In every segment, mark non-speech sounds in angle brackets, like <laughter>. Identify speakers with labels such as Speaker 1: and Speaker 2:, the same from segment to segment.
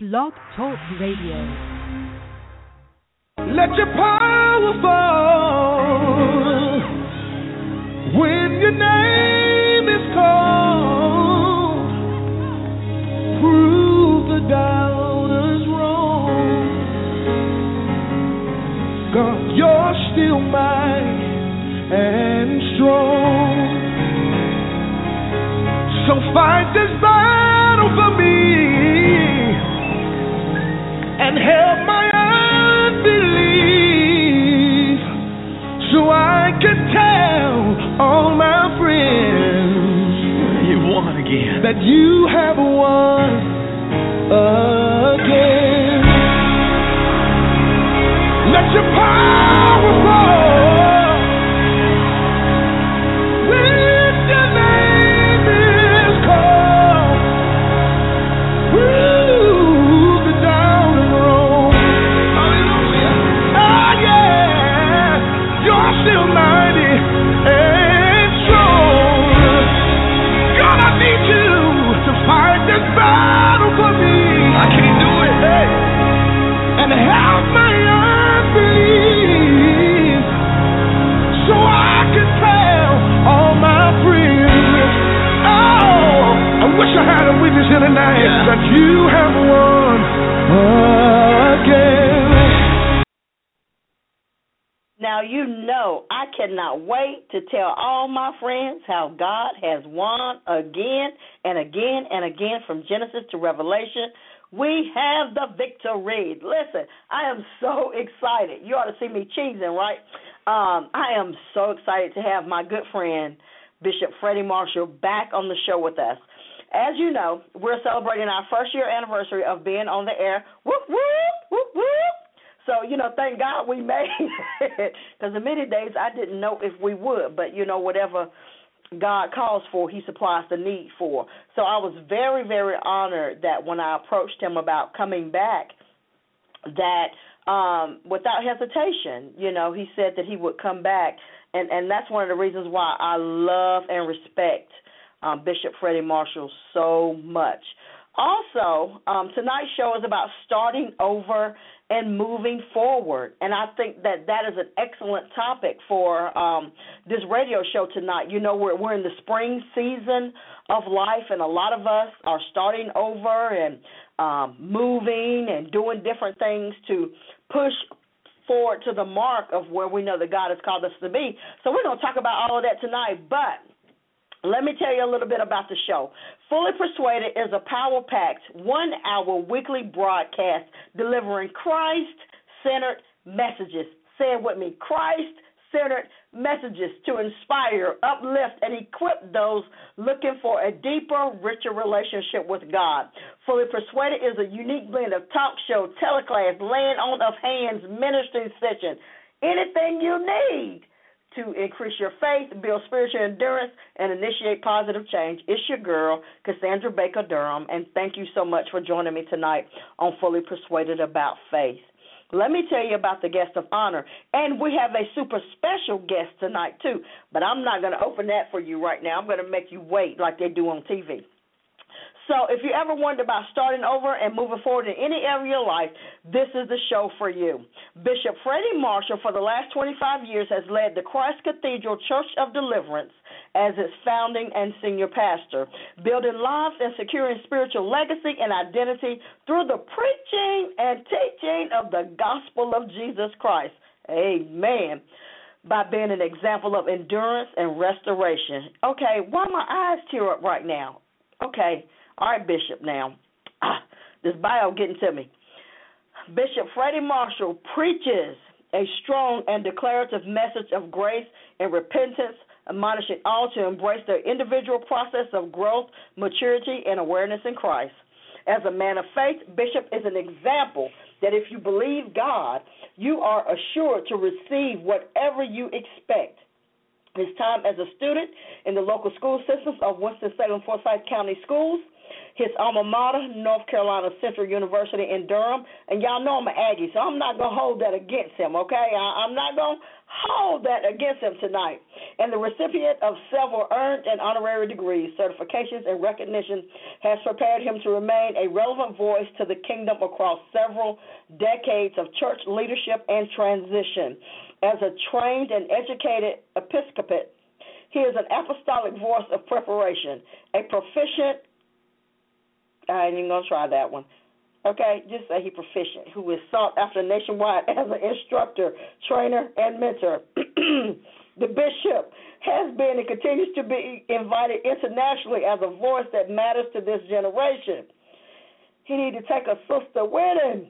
Speaker 1: Blog Talk Radio.
Speaker 2: Let your power fall when your name is called. Prove the doubters wrong. God, you're still mighty and strong. So fight this that you have won again. Let your power fall had a witness here tonight
Speaker 3: Yeah.
Speaker 2: that you have won again.
Speaker 4: Now you know I cannot wait to tell all my friends how God has won again and again and again from Genesis to Revelation. We have the victory. Listen, I am so excited. You ought to see me cheesing, right? Um, I am so excited to have my good friend Bishop Freddie Marshall back on the show with us. As you know, we're celebrating our first year anniversary of being on the air. Whoop whoop whoop whoop. So, you know, thank God we <laughs> made it. Because in many days I didn't know if we would. But, you know, whatever God calls for, He supplies the need for. So I was very, very honored that when I approached Him about coming back, that um, without hesitation, you know, He said that He would come back. And, and that's one of the reasons why I love and respect um, Bishop Freddie Marshall so much. Also, um, tonight's show is about starting over and moving forward, and I think that that is an excellent topic for um, this radio show tonight. You know, we're we're in the spring season of life, and a lot of us are starting over and um, moving and doing different things to push forward to the mark of where we know that God has called us to be. So we're going to talk about all of that tonight, but let me tell you a little bit about the show. Fully Persuaded is a power packed one hour weekly broadcast delivering Christ centered messages. Say it with me Christ centered messages to inspire, uplift, and equip those looking for a deeper, richer relationship with God. Fully Persuaded is a unique blend of talk show, teleclass, laying on of hands, ministry session, anything you need to increase your faith, build spiritual endurance, and initiate positive change. It's your girl, Cassandra Baker Durham, and thank you so much for joining me tonight on Fully Persuaded About Faith. Let me tell you about the guest of honor. And we have a super special guest tonight, too. But I'm not going to open that for you right now. I'm going to make you wait like they do on TV. So, if you ever wondered about starting over and moving forward in any area of your life, this is the show for you. Bishop Freddie Marshall, for the last 25 years, has led the Christ Cathedral Church of Deliverance as its founding and senior pastor, building lives and securing spiritual legacy and identity through the preaching and teaching of the gospel of Jesus Christ. Amen by being an example of endurance and restoration. Okay, why my eyes tear up right now? Okay, all right, Bishop. Now, <clears throat> this bio getting to me. Bishop Freddie Marshall preaches a strong and declarative message of grace and repentance, admonishing all to embrace their individual process of growth, maturity, and awareness in Christ. As a man of faith, Bishop is an example that if you believe God, you are assured to receive whatever you expect. His time as a student in the local school systems of Winston-Salem Forsyth County Schools his alma mater, North Carolina Central University in Durham. And y'all know I'm an Aggie, so I'm not going to hold that against him, okay? I, I'm not going to hold that against him tonight. And the recipient of several earned and honorary degrees, certifications, and recognition has prepared him to remain a relevant voice to the kingdom across several decades of church leadership and transition. As a trained and educated episcopate, he is an apostolic voice of preparation, a proficient I ain't even gonna try that one. Okay, just say he proficient, who is sought after nationwide <laughs> as an instructor, trainer, and mentor. <clears throat> the bishop has been and continues to be invited internationally as a voice that matters to this generation. He need to take a sister with him.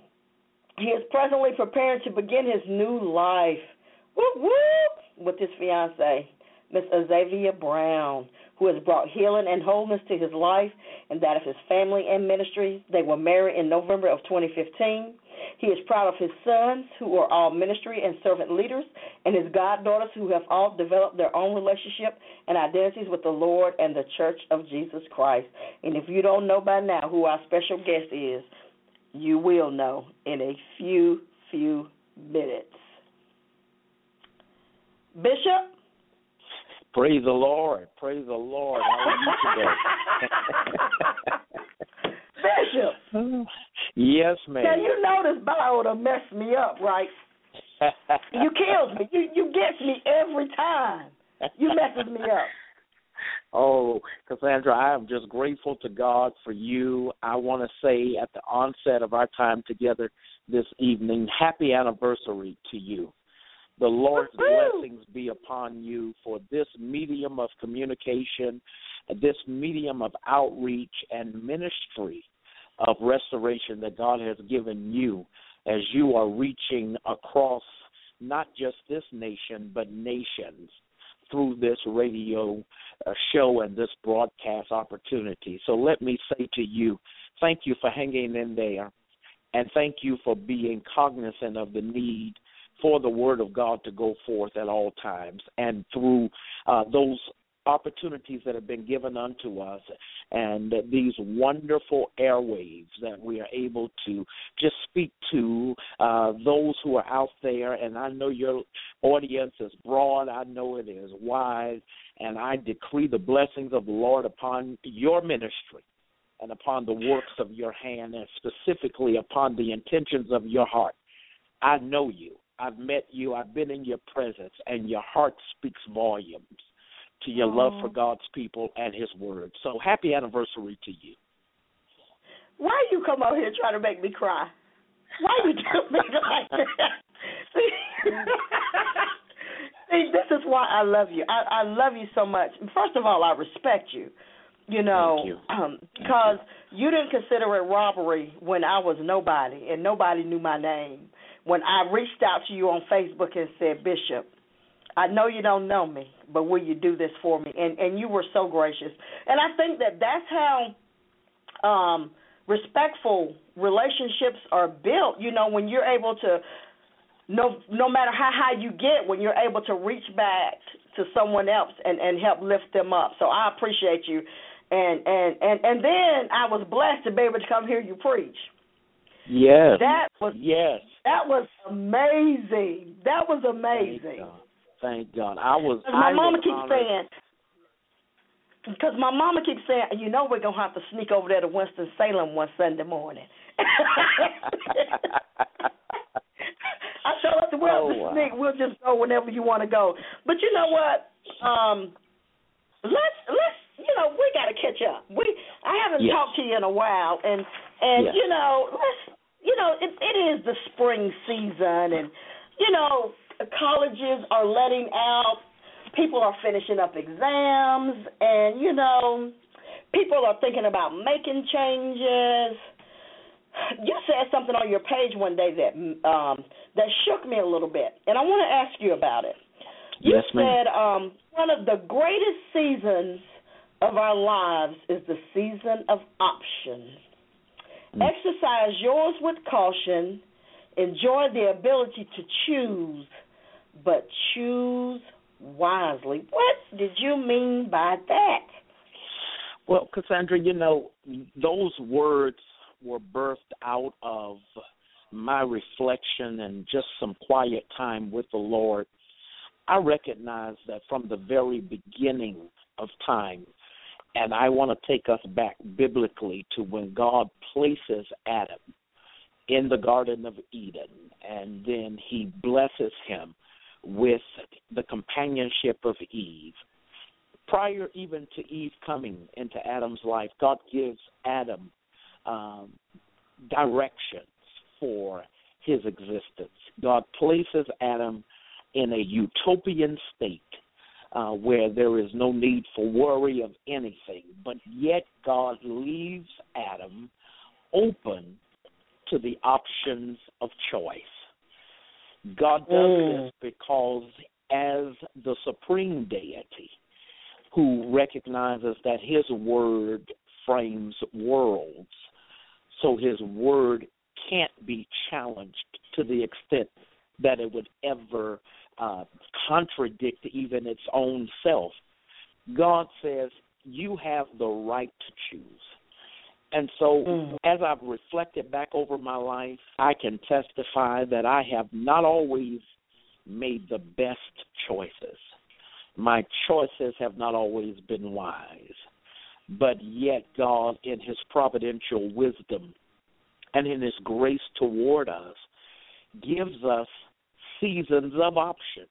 Speaker 4: He is presently preparing to begin his new life. Whoop whoop with his fiancee, Miss Azaviea Brown who has brought healing and wholeness to his life and that of his family and ministry. They were married in November of 2015. He is proud of his sons, who are all ministry and servant leaders, and his goddaughters, who have all developed their own relationship and identities with the Lord and the Church of Jesus Christ. And if you don't know by now who our special guest is, you will know in a few, few minutes. Bishop?
Speaker 5: Praise the Lord. Praise the Lord. How are
Speaker 4: you today? <laughs> Bishop.
Speaker 5: yes, ma'am.
Speaker 4: Now you know this bio to mess me up, right? <laughs> you kills me. You you gets me every time. You messes me up.
Speaker 5: Oh, Cassandra, I am just grateful to God for you. I want to say at the onset of our time together this evening, happy anniversary to you. The Lord's blessings be upon you for this medium of communication, this medium of outreach and ministry of restoration that God has given you as you are reaching across not just this nation, but nations through this radio uh, show and this broadcast opportunity. So let me say to you, thank you for hanging in there, and thank you for being cognizant of the need for the word of God to go forth at all times and through uh, those opportunities that have been given unto us and these wonderful airwaves that we are able to just speak to uh, those who are out there. And I know your audience is broad, I know it is wide, and I decree the blessings of the Lord upon your ministry and upon the works of your hand, and specifically upon the intentions of your heart. I know you. I've met you, I've been in your presence, and your heart speaks volumes to your Aww. love for God's people and His Word. So happy anniversary to you.
Speaker 4: Why you come out here trying to make me cry? Why you <laughs> do me like that? See, <laughs> see, this is why I love you. I, I love you so much. First of all, I respect you. You know,
Speaker 5: you. <clears throat>
Speaker 4: Um, because you. you didn't consider it robbery when I was nobody and nobody knew my name when I reached out to you on Facebook and said, Bishop, I know you don't know me, but will you do this for me? And and you were so gracious. And I think that that's how um respectful relationships are built. You know, when you're able to no no matter how high you get, when you're able to reach back to someone else and and help lift them up. So I appreciate you. And and and and then I was blessed to be able to come hear you preach.
Speaker 5: Yes.
Speaker 4: That was
Speaker 5: yes.
Speaker 4: That was amazing. That was amazing.
Speaker 5: Thank God. Thank God. I was.
Speaker 4: My
Speaker 5: I
Speaker 4: mama
Speaker 5: was
Speaker 4: keeps
Speaker 5: honored.
Speaker 4: saying. Because my mama keeps saying, you know, we're gonna have to sneak over there to Winston Salem one Sunday morning. <laughs> I told her we'll
Speaker 5: oh,
Speaker 4: wow. sneak. We'll just go whenever you want to go. But you know what? Um, let's let's you know we got to catch up. We I haven't
Speaker 5: yes.
Speaker 4: talked to you in a while, and and
Speaker 5: yes.
Speaker 4: you know let's you know, it, it is the spring season, and you know, colleges are letting out. People are finishing up exams, and you know, people are thinking about making changes. You said something on your page one day that um, that shook me a little bit, and I want to ask you about it. You
Speaker 5: yes,
Speaker 4: said um, one of the greatest seasons of our lives is the season of options. Mm. Exercise yours with caution. Enjoy the ability to choose, but choose wisely. What did you mean by that?
Speaker 5: Well, Cassandra, you know, those words were birthed out of my reflection and just some quiet time with the Lord. I recognize that from the very beginning of time, and I want to take us back biblically to when God places Adam in the Garden of Eden, and then he blesses him with the companionship of Eve. Prior even to Eve coming into Adam's life, God gives Adam um, directions for his existence. God places Adam in a utopian state uh, where there is no need for worry of anything, but yet God leaves Adam open to the options of choice. God does mm. this because, as the supreme deity who recognizes that his word frames worlds, so his word can't be challenged to the extent that it would ever uh, contradict even its own self. God says, You have the right to choose. And so, mm. as I've reflected back over my life, I can testify that I have not always made the best choices. My choices have not always been wise. But yet, God, in His providential wisdom and in His grace toward us, gives us seasons of options.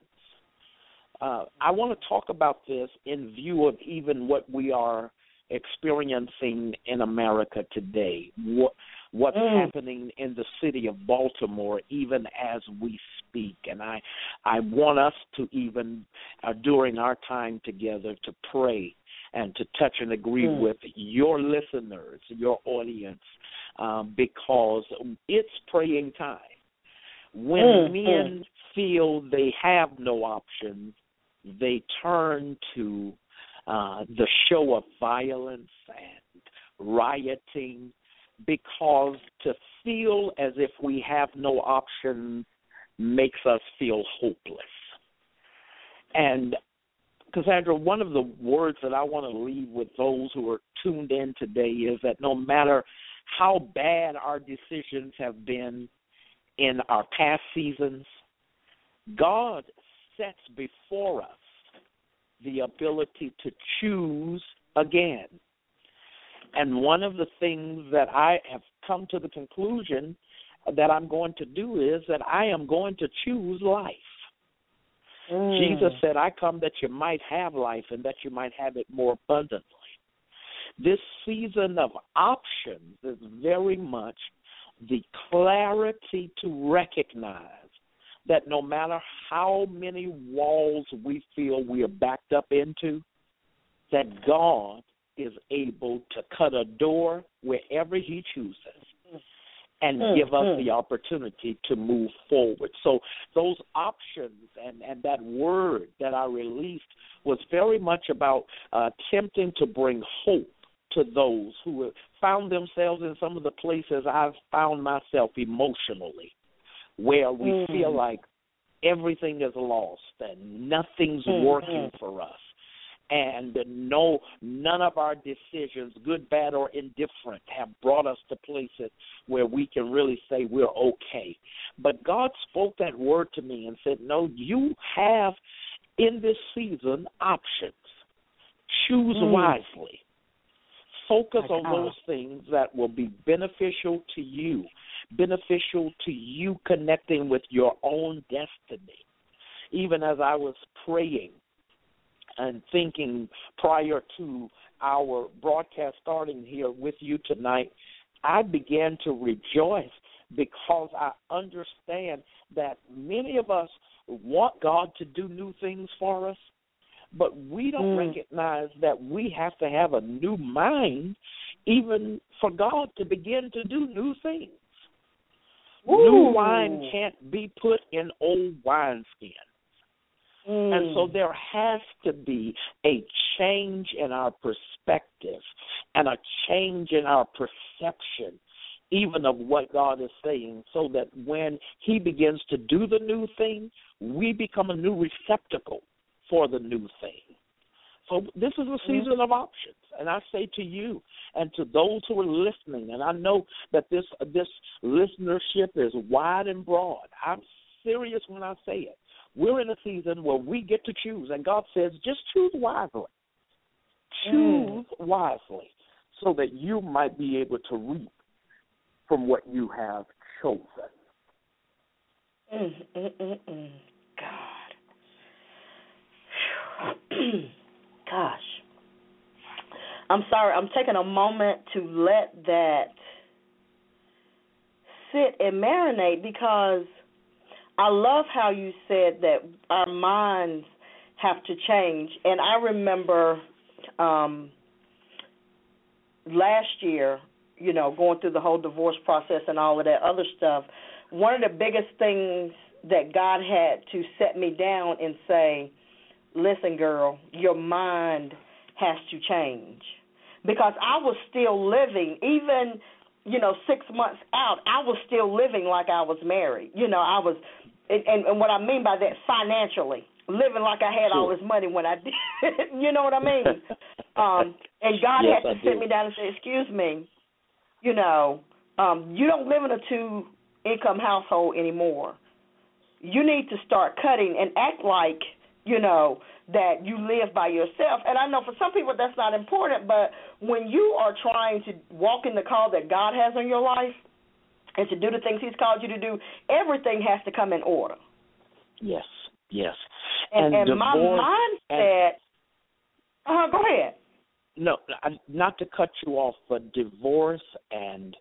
Speaker 5: Uh, I want to talk about this in view of even what we are experiencing in America today. What what's mm. happening in the city of Baltimore, even as we speak, and I I want us to even uh, during our time together to pray and to touch and agree mm. with your listeners, your audience, um, because it's praying time. When mm. men feel they have no options, they turn to uh, the show of violence and rioting because to feel as if we have no options makes us feel hopeless. And Cassandra, one of the words that I want to leave with those who are tuned in today is that no matter how bad our decisions have been in our past seasons, God sets before us the ability to choose again. And one of the things that I have come to the conclusion that I'm going to do is that I am going to choose life. Mm. Jesus said, I come that you might have life and that you might have it more abundantly. This season of options is very much the clarity to recognize that no matter how many walls we feel we are backed up into, that God is able to cut a door wherever He chooses and mm, give us mm. the opportunity to move forward. So those options and, and that word that I released was very much about uh, attempting to bring hope to those who found themselves in some of the places I've found myself emotionally where we mm. feel like everything is lost and nothing's mm. working for us and no none of our decisions good bad or indifferent have brought us to places where we can really say we're okay but god spoke that word to me and said no you have in this season options choose mm. wisely focus on oh. those things that will be beneficial to you beneficial to you connecting with your own destiny. Even as I was praying and thinking prior to our broadcast starting here with you tonight, I began to rejoice because I understand that many of us want God to do new things for us, but we don't mm. recognize that we have to have a new mind even for God to begin to do new things. Ooh. New wine can't be put in old wineskins. Mm. And so there has to be a change in our perspective and a change in our perception, even of what God is saying, so that when He begins to do the new thing, we become a new receptacle for the new thing. So this is a season mm-hmm. of options. And I say to you and to those who are listening, and I know that this this listenership is wide and broad. I'm serious when I say it. We're in a season where we get to choose, and God says, just choose wisely. Choose mm. wisely so that you might be able to reap from what you have chosen.
Speaker 4: Mm, mm, mm, mm. <clears throat> Gosh. I'm sorry, I'm taking a moment to let that sit and marinate because I love how you said that our minds have to change. And I remember um last year, you know, going through the whole divorce process and all of that other stuff, one of the biggest things that God had to set me down and say, listen, girl, your mind has to change. Because I was still living, even, you know, six months out, I was still living like I was married. You know, I was, and, and what I mean by that, financially, living like I had all this money when I <laughs> did. you know what I mean? <laughs> um, and God
Speaker 5: yes,
Speaker 4: had to sit me down and say, excuse me, you know, um, you don't live in a two income household anymore. You need to start cutting and act like, you know, that you live by yourself. And I know for some people that's not important, but when you are trying to walk in the call that God has on your life and to do the things He's called you to do, everything has to come in order.
Speaker 5: Yes, yes.
Speaker 4: And,
Speaker 5: and,
Speaker 4: and my mindset. Uh huh. Go ahead.
Speaker 5: No, not to cut you off, but divorce and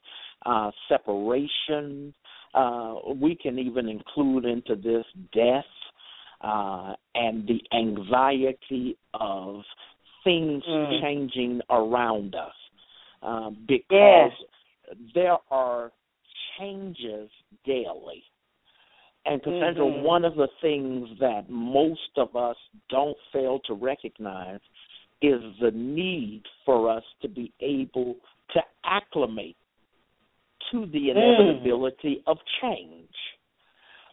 Speaker 5: uh, separation. Uh, we can even include into this death uh, and the anxiety of things
Speaker 4: mm.
Speaker 5: changing around us uh, because
Speaker 4: yes.
Speaker 5: there are changes daily. And Cassandra,
Speaker 4: mm-hmm.
Speaker 5: one of the things that most of us don't fail to recognize is the need for us to be able to acclimate to the
Speaker 4: Mm.
Speaker 5: inevitability of change.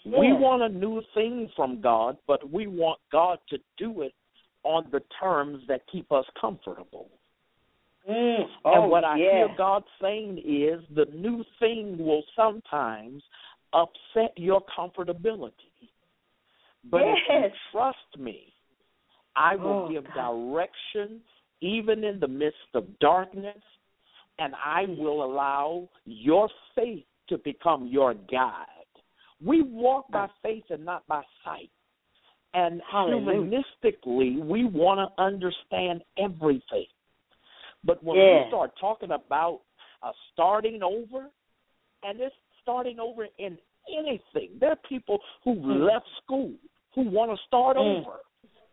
Speaker 5: We want a new thing from God, but we want God to do it on the terms that keep us comfortable.
Speaker 4: Mm.
Speaker 5: and
Speaker 4: Oh,
Speaker 5: what I
Speaker 4: yes.
Speaker 5: hear God saying is the new thing will sometimes upset your comfortability. But if you trust me, I will
Speaker 4: Oh,
Speaker 5: give
Speaker 4: God.
Speaker 5: direction even in the midst of darkness, and I will allow your faith to become your guide. We walk by faith and not by sight. And
Speaker 4: Hallelujah.
Speaker 5: humanistically, we want to understand everything. But when
Speaker 4: Yeah.
Speaker 5: we start talking about uh, starting over, and it's starting over in anything, there are people who
Speaker 4: Mm.
Speaker 5: left school who want to start
Speaker 4: Mm.
Speaker 5: over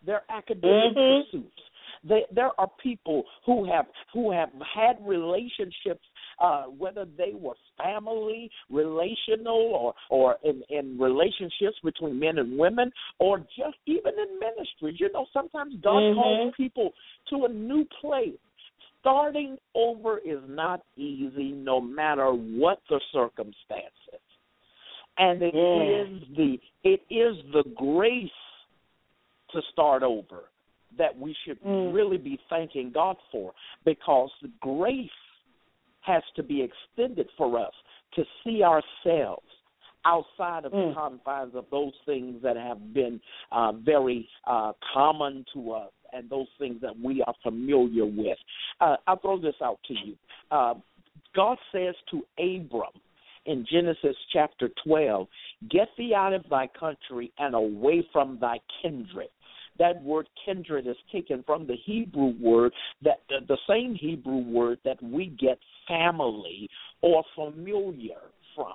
Speaker 5: their academic
Speaker 4: Mhm.
Speaker 5: pursuits. They, there are people who have who have had relationships, uh, whether they were family, relational, or or in, in relationships between men and women, or just even in ministries. You know, sometimes God
Speaker 4: Mhm.
Speaker 5: calls people to a new place. Starting over is not easy, no matter what the circumstances. And it
Speaker 4: Yeah.
Speaker 5: is the it is the grace to start over that we should
Speaker 4: Mm.
Speaker 5: really be thanking God for because the grace has to be extended for us to see ourselves outside of the
Speaker 4: Mm.
Speaker 5: confines of those things that have been uh, very uh, common to us and those things that we are familiar with. Uh, I'll throw this out to you. Uh, God says to Abram in Genesis chapter 12, Get thee out of thy country and away from thy kindred. That word kindred is taken from the Hebrew word that the, the same Hebrew word that we get family or familiar from.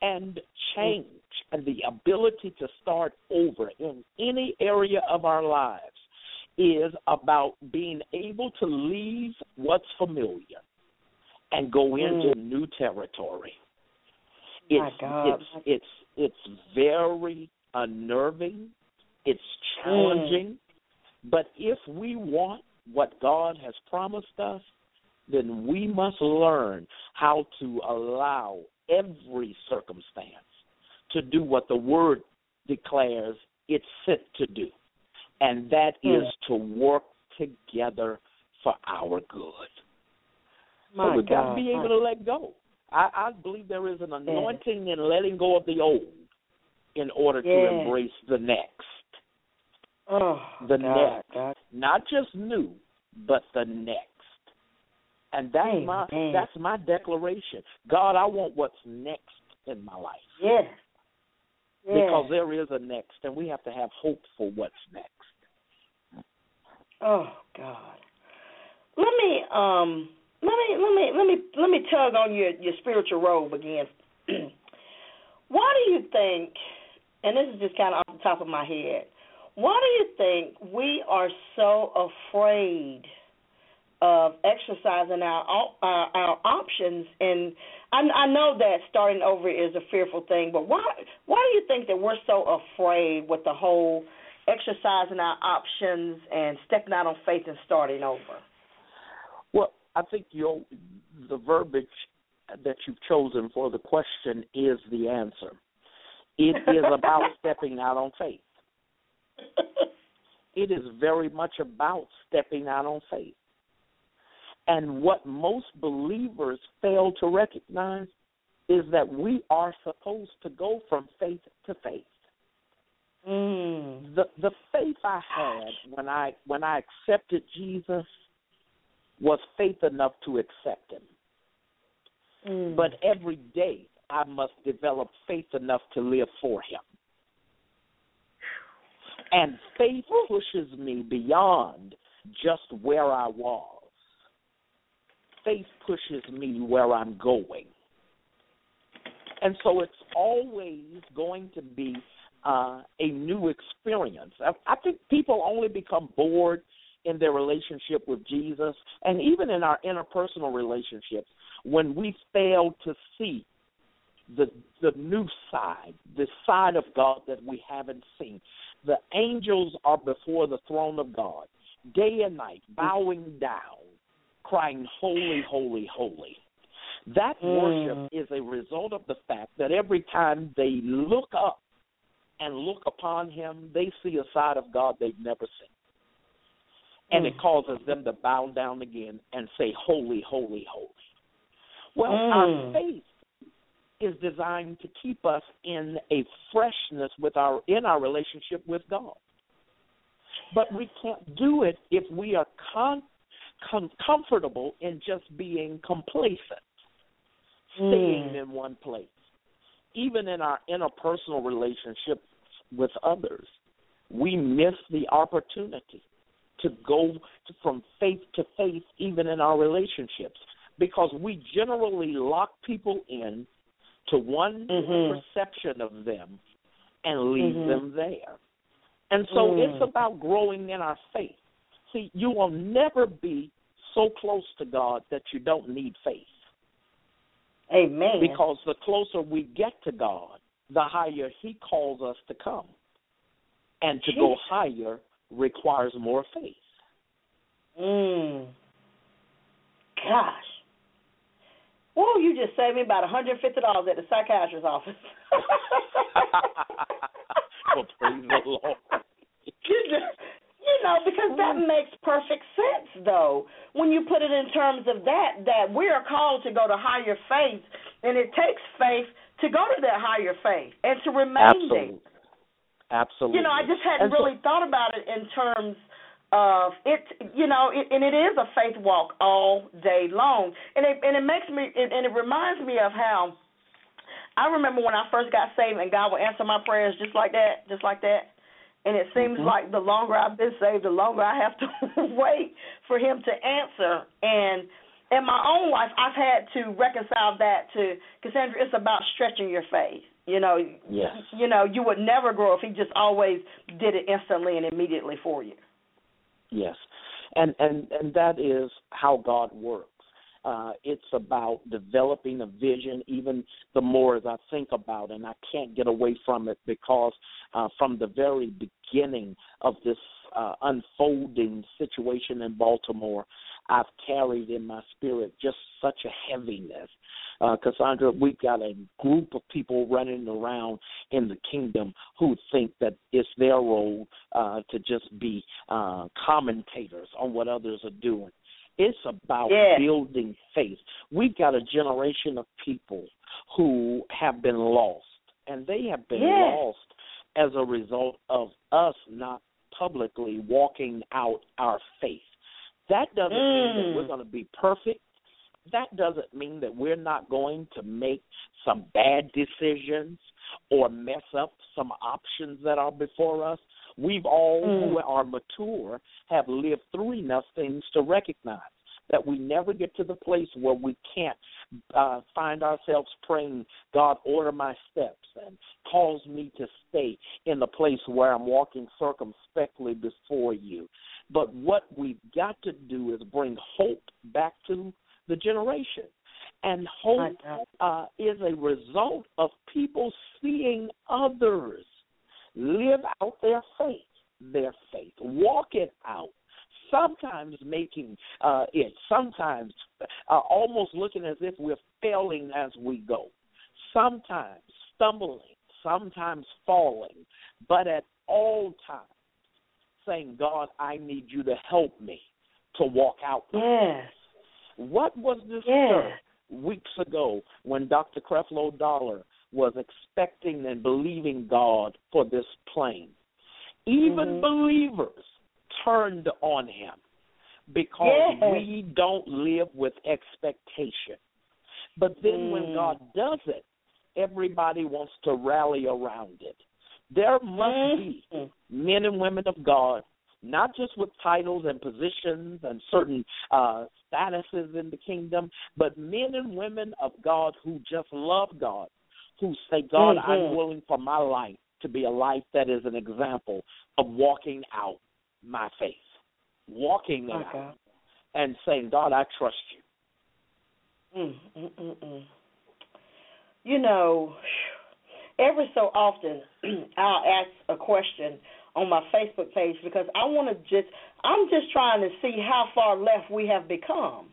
Speaker 5: And change and the ability to start over in any area of our lives is about being able to leave what's familiar and go mm. into new territory.
Speaker 4: My
Speaker 5: It's
Speaker 4: God.
Speaker 5: it's it's it's very unnerving. It's challenging. But if we want what God has promised us, then we must learn how to allow every circumstance to do what the Word declares it's sent to do. And that
Speaker 4: Hmm.
Speaker 5: is to work together for our good.
Speaker 4: My
Speaker 5: so we've got to be able to let go. I, I believe there is an anointing in letting go of the old in order to embrace the next.
Speaker 4: Oh,
Speaker 5: the
Speaker 4: God,
Speaker 5: next.
Speaker 4: God.
Speaker 5: Not just new, but the next. And that's my that's my declaration. God, I want what's next in my life.
Speaker 4: Yes. Yes.
Speaker 5: Because there is a next and we have to have hope for what's next.
Speaker 4: Oh God. Let me um let me let me let me let me tug on your your spiritual robe again. <clears throat> why do you think and this is just kind of off the top of my head. Why do you think we are so afraid of exercising our our, our options and I, I know that starting over is a fearful thing, but why why do you think that we're so afraid with the whole exercising our options and stepping out on faith and starting over?
Speaker 5: Well, I think your the verbiage that you've chosen for the question is the answer. It is about <laughs> stepping out on faith. <laughs> It is very much about stepping out on faith. And what most believers fail to recognize is that we are supposed to go from faith to faith.
Speaker 4: Mm.
Speaker 5: The the faith I had when I when I accepted Jesus was faith enough to accept him.
Speaker 4: Mm.
Speaker 5: But every day I must develop faith enough to live for him. And faith pushes me beyond just where I was. Faith pushes me where I'm going. And so it's always going to be uh, a new experience. I, I think people only become bored in their relationship with Jesus and even in our interpersonal relationships when we fail to see the the new side, the side of God that we haven't seen. The angels are before the throne of God, day and night, bowing down, crying, Holy, holy, holy. That
Speaker 4: Mm.
Speaker 5: worship is a result of the fact that every time they look up and look upon Him, they see a side of God they've never seen. And it
Speaker 4: Mm.
Speaker 5: causes them to bow down again and say, Holy, holy, holy. Well,
Speaker 4: Mm.
Speaker 5: our faith is designed to keep us in a freshness with our in our relationship with God. But we can't do it if we are con, com, comfortable in just being complacent, staying
Speaker 4: Mm.
Speaker 5: in one place. Even in our interpersonal relationships with others, we miss the opportunity to go to, from faith to faith, even in our relationships, because we generally lock people in to one
Speaker 4: Mhm.
Speaker 5: perception of them and leave
Speaker 4: Mhm.
Speaker 5: them there. And so
Speaker 4: Mm.
Speaker 5: it's about growing in our faith. See, you will never be so close to God that you don't need faith.
Speaker 4: Amen.
Speaker 5: Because the closer we get to God, the higher He calls us to come. And to go higher requires more faith.
Speaker 4: Mm. Gosh. Whoa, you just saved me about $150 at the psychiatrist's office. <laughs>
Speaker 5: well, praise the Lord.
Speaker 4: you just, you know, because that makes perfect sense, though, when you put it in terms of that, that we are called to go to higher faith, and it takes faith to go to that higher faith and to remain there.
Speaker 5: Absolutely. Absolutely.
Speaker 4: You know, I just hadn't
Speaker 5: so-
Speaker 4: really thought about it in terms of it. You know, it, and it is a faith walk all day long, and it and it makes me it, and it reminds me of how I remember when I first got saved, and God would answer my prayers just like that, just like that. And it seems
Speaker 5: Mhm.
Speaker 4: like the longer I've been saved, the longer I have to <laughs> wait for Him to answer. And in my own life, I've had to reconcile that to Cassandra. It's about stretching your faith. You know,
Speaker 5: Yes.
Speaker 4: you know, you would never grow if He just always did it instantly and immediately for you.
Speaker 5: Yes, and and and that is how God works. Uh, it's about developing a vision. Even the more as I think about, it, and I can't get away from it because uh, from the very beginning of this uh, unfolding situation in Baltimore, I've carried in my spirit just such a heaviness. Uh, Cassandra, we've got a group of people running around in the kingdom who think that it's their role uh, to just be uh, commentators on what others are doing. It's about
Speaker 4: Yes.
Speaker 5: building faith. We've got a generation of people who have been lost, and they have been
Speaker 4: Yes.
Speaker 5: lost as a result of us not publicly walking out our faith. That doesn't mean that
Speaker 4: Mm.
Speaker 5: we're going to be perfect. That doesn't mean that we're not going to make some bad decisions or mess up some options that are before us. We've all
Speaker 4: Mm.
Speaker 5: who are mature have lived through enough things to recognize that we never get to the place where we can't uh, find ourselves praying, God, order my steps and cause me to stay in the place where I'm walking circumspectly before you. But what we've got to do is bring hope back to the generation. And hope uh, is a result of people seeing others live out their faith, their faith, walk it out. Sometimes making uh, it, sometimes uh, almost looking as if we're failing as we go. Sometimes stumbling, sometimes falling, but at all times saying, God, I need you to help me to walk out.
Speaker 4: Yes.
Speaker 5: what was this
Speaker 4: Yes.
Speaker 5: weeks ago when Dr. Creflo Dollar was expecting and believing God for this plane? Even
Speaker 4: Mhm.
Speaker 5: believers turned on him because
Speaker 4: Yes.
Speaker 5: we don't live with expectation. But then when
Speaker 4: Mm.
Speaker 5: God does it, everybody wants to rally around it. There must be men and women of God, not just with titles and positions and certain uh, statuses in the kingdom, but men and women of God who just love God, who say, God,
Speaker 4: Mhm.
Speaker 5: I'm willing for my life to be a life that is an example of walking out my faith, walking it out, and saying, God, I trust you.
Speaker 4: Mm, mm, mm, mm. You know, every so often <clears throat> I'll ask a question on my Facebook page because I want to just I'm just trying to see how far left we have become.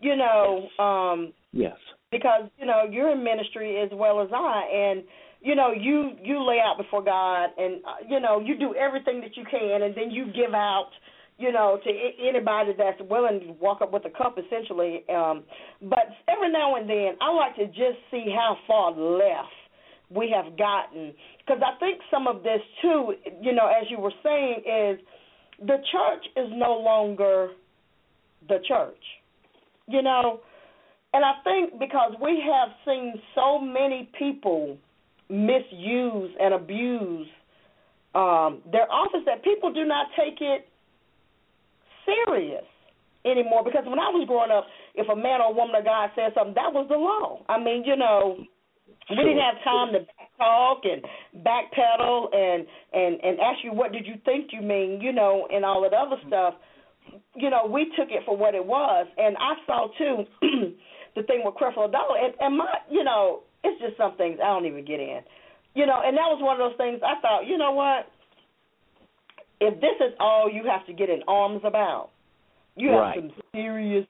Speaker 4: You know, um
Speaker 5: Yes.
Speaker 4: because you know you're in ministry as well as I, and you know you you lay out before God, and uh, you know you do everything that you can, and then you give out, you know, to anybody that's willing to walk up with a cup, essentially. Um, but every now and then, I like to just see how far left we have gotten, because I think some of this too, you know, as you were saying, is the church is no longer the church, you know. And I think because we have seen so many people misuse and abuse um, their office that people do not take it serious anymore. Because when I was growing up, if a man or woman of God said something, that was the law. I mean, you know, we didn't have time to talk and backpedal and and and ask you what did you think you mean, you know, and all that other mm-hmm. stuff. You know, we took it for what it was, and I saw too <clears throat> the thing with Creflo Dollar, and, and my, you know, it's just some things I don't even get in, you know, and that was one of those things I thought, you know what, if this is all you have to get in arms about, you have
Speaker 5: Right.
Speaker 4: some serious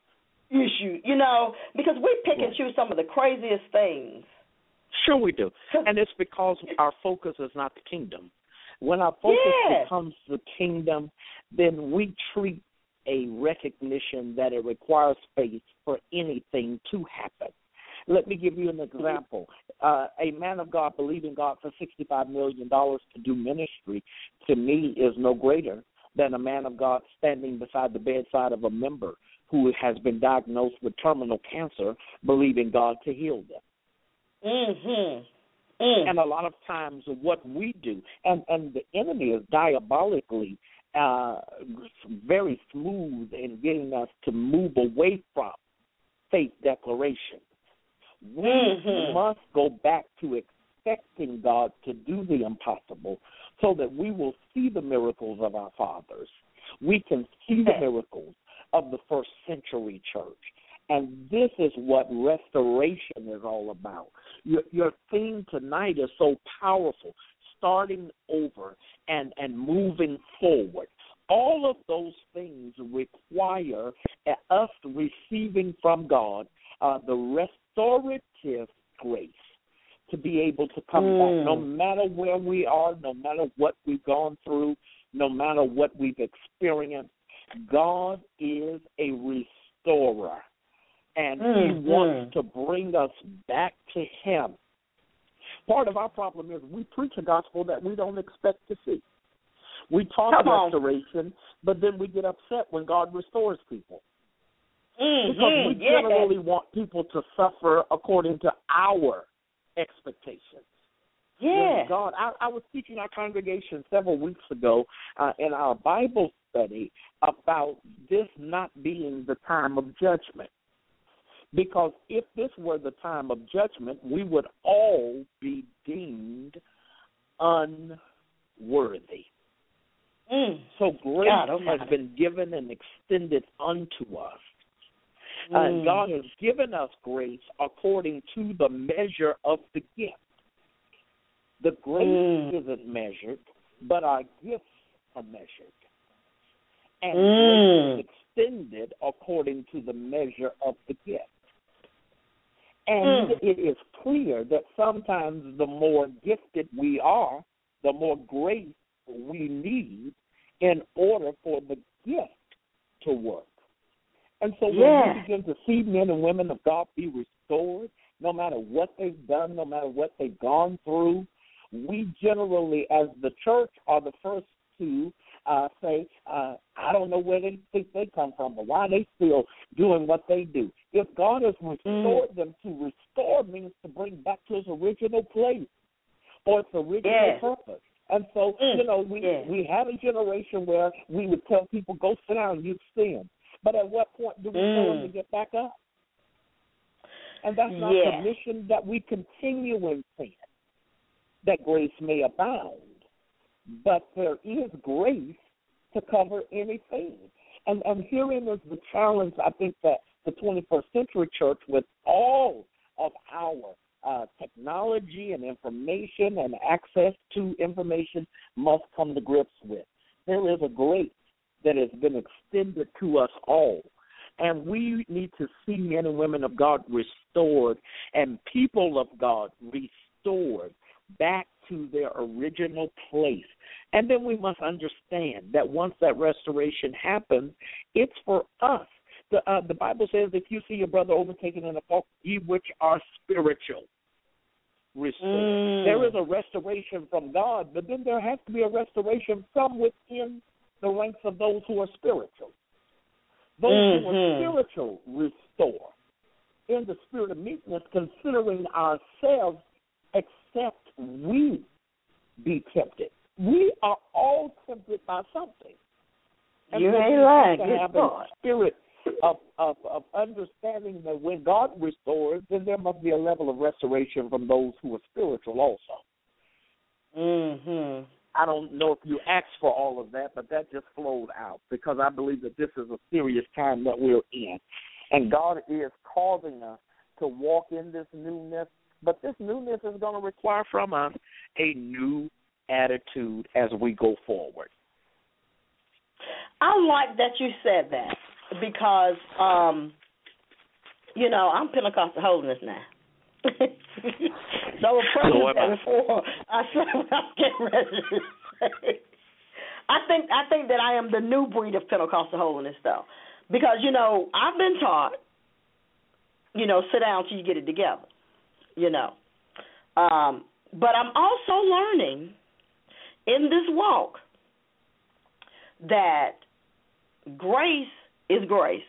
Speaker 4: issues, you know, because we pick and choose some of the craziest things.
Speaker 5: Sure, we do. And it's because our focus is not the kingdom. When our focus
Speaker 4: Yes.
Speaker 5: becomes the kingdom, then we treat a recognition that it requires faith for anything to happen. Let me give you an example. Uh, a man of God believing God for $65 million to do ministry to me is no greater than a man of God standing beside the bedside of a member who has been diagnosed with terminal cancer, believing God to heal them
Speaker 4: Mhm. Mm.
Speaker 5: and a lot of times what we do and and the enemy is diabolically uh very smooth in getting us to move away from faith declaration we
Speaker 4: Mhm.
Speaker 5: must go back to expecting god to do the impossible so that we will see the miracles of our fathers we can see the miracles of the first century church and this is what restoration is all about. Your, your theme tonight is so powerful, starting over and, and moving forward. All of those things require us receiving from God uh, the restorative grace to be able to come
Speaker 4: Mm.
Speaker 5: back, no matter where we are, no matter what we've gone through, no matter what we've experienced. God is a restorer, and
Speaker 4: Mm,
Speaker 5: He wants to bring us back to Him. Part of our problem is we preach a gospel that we don't expect to see. We talk
Speaker 4: Come on.
Speaker 5: restoration, but then we get upset when God restores people
Speaker 4: Mhm,
Speaker 5: because we
Speaker 4: yeah.
Speaker 5: generally want people to suffer according to our expectations.
Speaker 4: Yeah.
Speaker 5: God, I, I was teaching our congregation several weeks ago uh, in our Bible study about this not being the time of judgment. Because if this were the time of judgment, we would all be deemed unworthy.
Speaker 4: Mm.
Speaker 5: So grace
Speaker 4: God almighty.
Speaker 5: has been given and extended unto us.
Speaker 4: Mm.
Speaker 5: And God has given us grace according to the measure of the gift. The grace
Speaker 4: Mm.
Speaker 5: isn't measured, but our gifts are measured. And
Speaker 4: Mm.
Speaker 5: grace is extended according to the measure of the gift. And
Speaker 4: Mm.
Speaker 5: it is clear that sometimes the more gifted we are, the more grace we need in order for the gift to work. And so when
Speaker 4: Yeah.
Speaker 5: we begin to see men and women of God be restored, no matter what they've done, no matter what they've gone through, we generally, as the church, are the first to uh, say, uh, I don't know where they think they come from, but why they still doing what they do. If God has restored them, to restore means to bring back to its original place or its original
Speaker 4: Yeah.
Speaker 5: purpose. And so,
Speaker 4: Mm,
Speaker 5: you know, we
Speaker 4: yeah.
Speaker 5: we had a generation where we would tell people, "Go sit down, you've sinned." But at what point do we tell them
Speaker 4: Mm.
Speaker 5: to get back up? And that's not
Speaker 4: Yeah.
Speaker 5: permission that we continue in sin, that grace may abound. But there is grace to cover anything. And and herein is the challenge I think that the 21st century church, with all of our uh, technology and information and access to information, must come to grips with. There is a grace that has been extended to us all. And we need to see men and women of God restored and people of God restored back to their original place. And then we must understand that once that restoration happens, it's for us. The, uh, the Bible says if you see your brother overtaken in a fault, ye which are spiritual, restore.
Speaker 4: Mm.
Speaker 5: There is a restoration from God, but then there has to be a restoration from within the ranks of those who are spiritual. Those who are
Speaker 4: Mhm.
Speaker 5: spiritual restore in the spirit of meekness, considering ourselves, except we be tempted. We are all tempted by something. And
Speaker 4: You ain't lying.
Speaker 5: to
Speaker 4: Good
Speaker 5: have a spirit of, of of understanding that when God restores, then there must be a level of restoration from those who are spiritual also.
Speaker 4: Mhm.
Speaker 5: I don't know if you asked for all of that, but that just flowed out because I believe that this is a serious time that we're in. And God is causing us to walk in this newness, but this newness is going to require from us a new attitude as we go forward.
Speaker 4: I like that you said that because, um, you know, I'm Pentecostal holiness now. <laughs> so a
Speaker 5: So
Speaker 4: before I said what I'm getting ready to say. I think I think that I am the new breed of Pentecostal holiness though. Because, you know, I've been taught, you know, sit down till you get it together. You know. Um, but I'm also learning in this walk that grace is grace.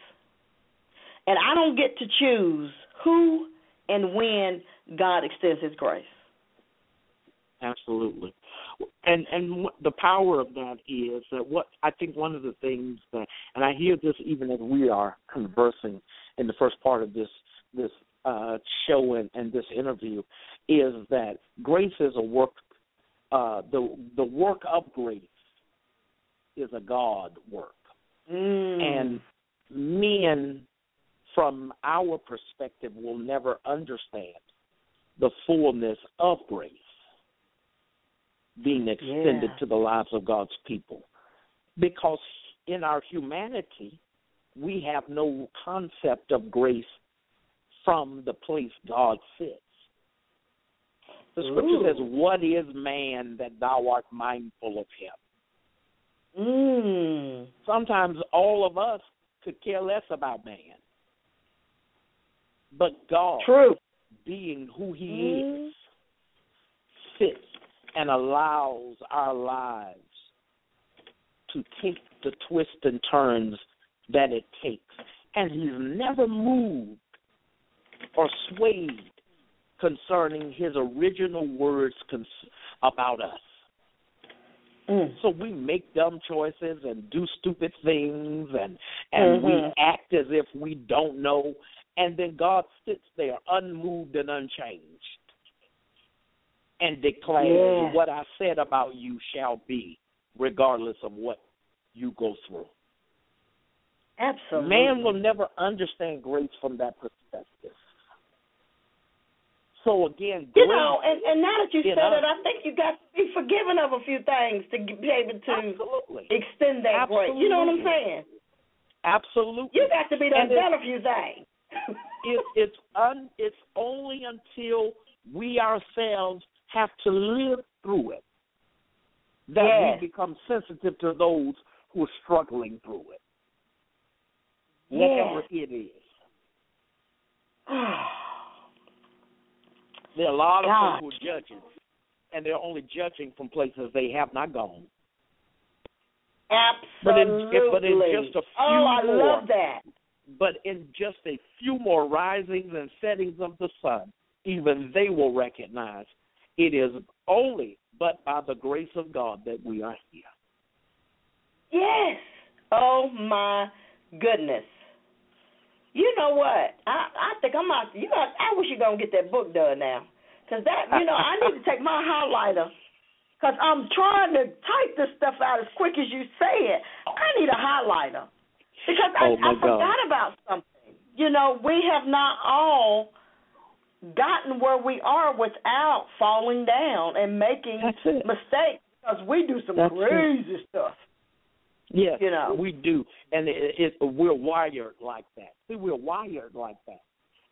Speaker 4: And I don't get to choose who and when God extends his grace.
Speaker 5: Absolutely. And and the power of that is that what I think one of the things that and I hear this even as we are conversing in the first part of this this uh show and, and this interview is that grace is a work uh the the work of grace is a God work.
Speaker 4: Mm.
Speaker 5: And men from our perspective will never understand the fullness of grace being extended
Speaker 4: Yeah.
Speaker 5: to the lives of God's people. Because in our humanity, we have no concept of grace from the place God sits. The scripture
Speaker 4: Ooh.
Speaker 5: says, What is man that thou art mindful of him?
Speaker 4: Mm.
Speaker 5: Sometimes all of us could care less about man. But God,
Speaker 4: True.
Speaker 5: being who He
Speaker 4: Mm.
Speaker 5: is, sits and allows our lives to take the twists and turns that it takes. And He's never moved or swayed concerning His original words cons- about us.
Speaker 4: Mm.
Speaker 5: So we make dumb choices and do stupid things and and we
Speaker 4: Mhm.
Speaker 5: act as if we don't know and then God sits there unmoved and unchanged and declares
Speaker 4: Yeah.
Speaker 5: what I said about you shall be regardless of what you go through.
Speaker 4: Absolutely.
Speaker 5: Man will never understand grace from that perspective. So again,
Speaker 4: You know, and, and now that you
Speaker 5: You
Speaker 4: said
Speaker 5: know.
Speaker 4: it, I think you got to be forgiven of a few things to be able to
Speaker 5: absolutely,
Speaker 4: extend that grace. You know what I'm saying?
Speaker 5: absolutely.
Speaker 4: You got to be done done a few things. <laughs>
Speaker 5: it, it's un, it's only until we ourselves have to live through it that
Speaker 4: Yes.
Speaker 5: we become sensitive to those who are struggling through it, whatever it is. <sighs> <sighs> <sighs> There are a lot of
Speaker 4: God.
Speaker 5: people judging, and they're only judging from places they have not gone. But in-
Speaker 4: Absolutely.
Speaker 5: but in just a
Speaker 4: oh, I
Speaker 5: more-
Speaker 4: love that.
Speaker 5: But in just a few more risings and settings of the sun, even they will recognize it is only but by the grace of God that we are here.
Speaker 4: Yes. Oh my goodness. You know what? I I think I'm out. You got. I wish you're gonna get that book done now, cause that you know I need to take my highlighter, cause I'm trying to type this stuff out as quick as you say it. I need a highlighter because I,
Speaker 5: Oh,
Speaker 4: I forgot about something. You know, we have not all gotten where we are without falling down and making mistakes because we do some
Speaker 5: That's it.
Speaker 4: crazy stuff.
Speaker 5: Yes,
Speaker 4: You know.
Speaker 5: we do, and it, it, we're wired like that. See, we're wired like that.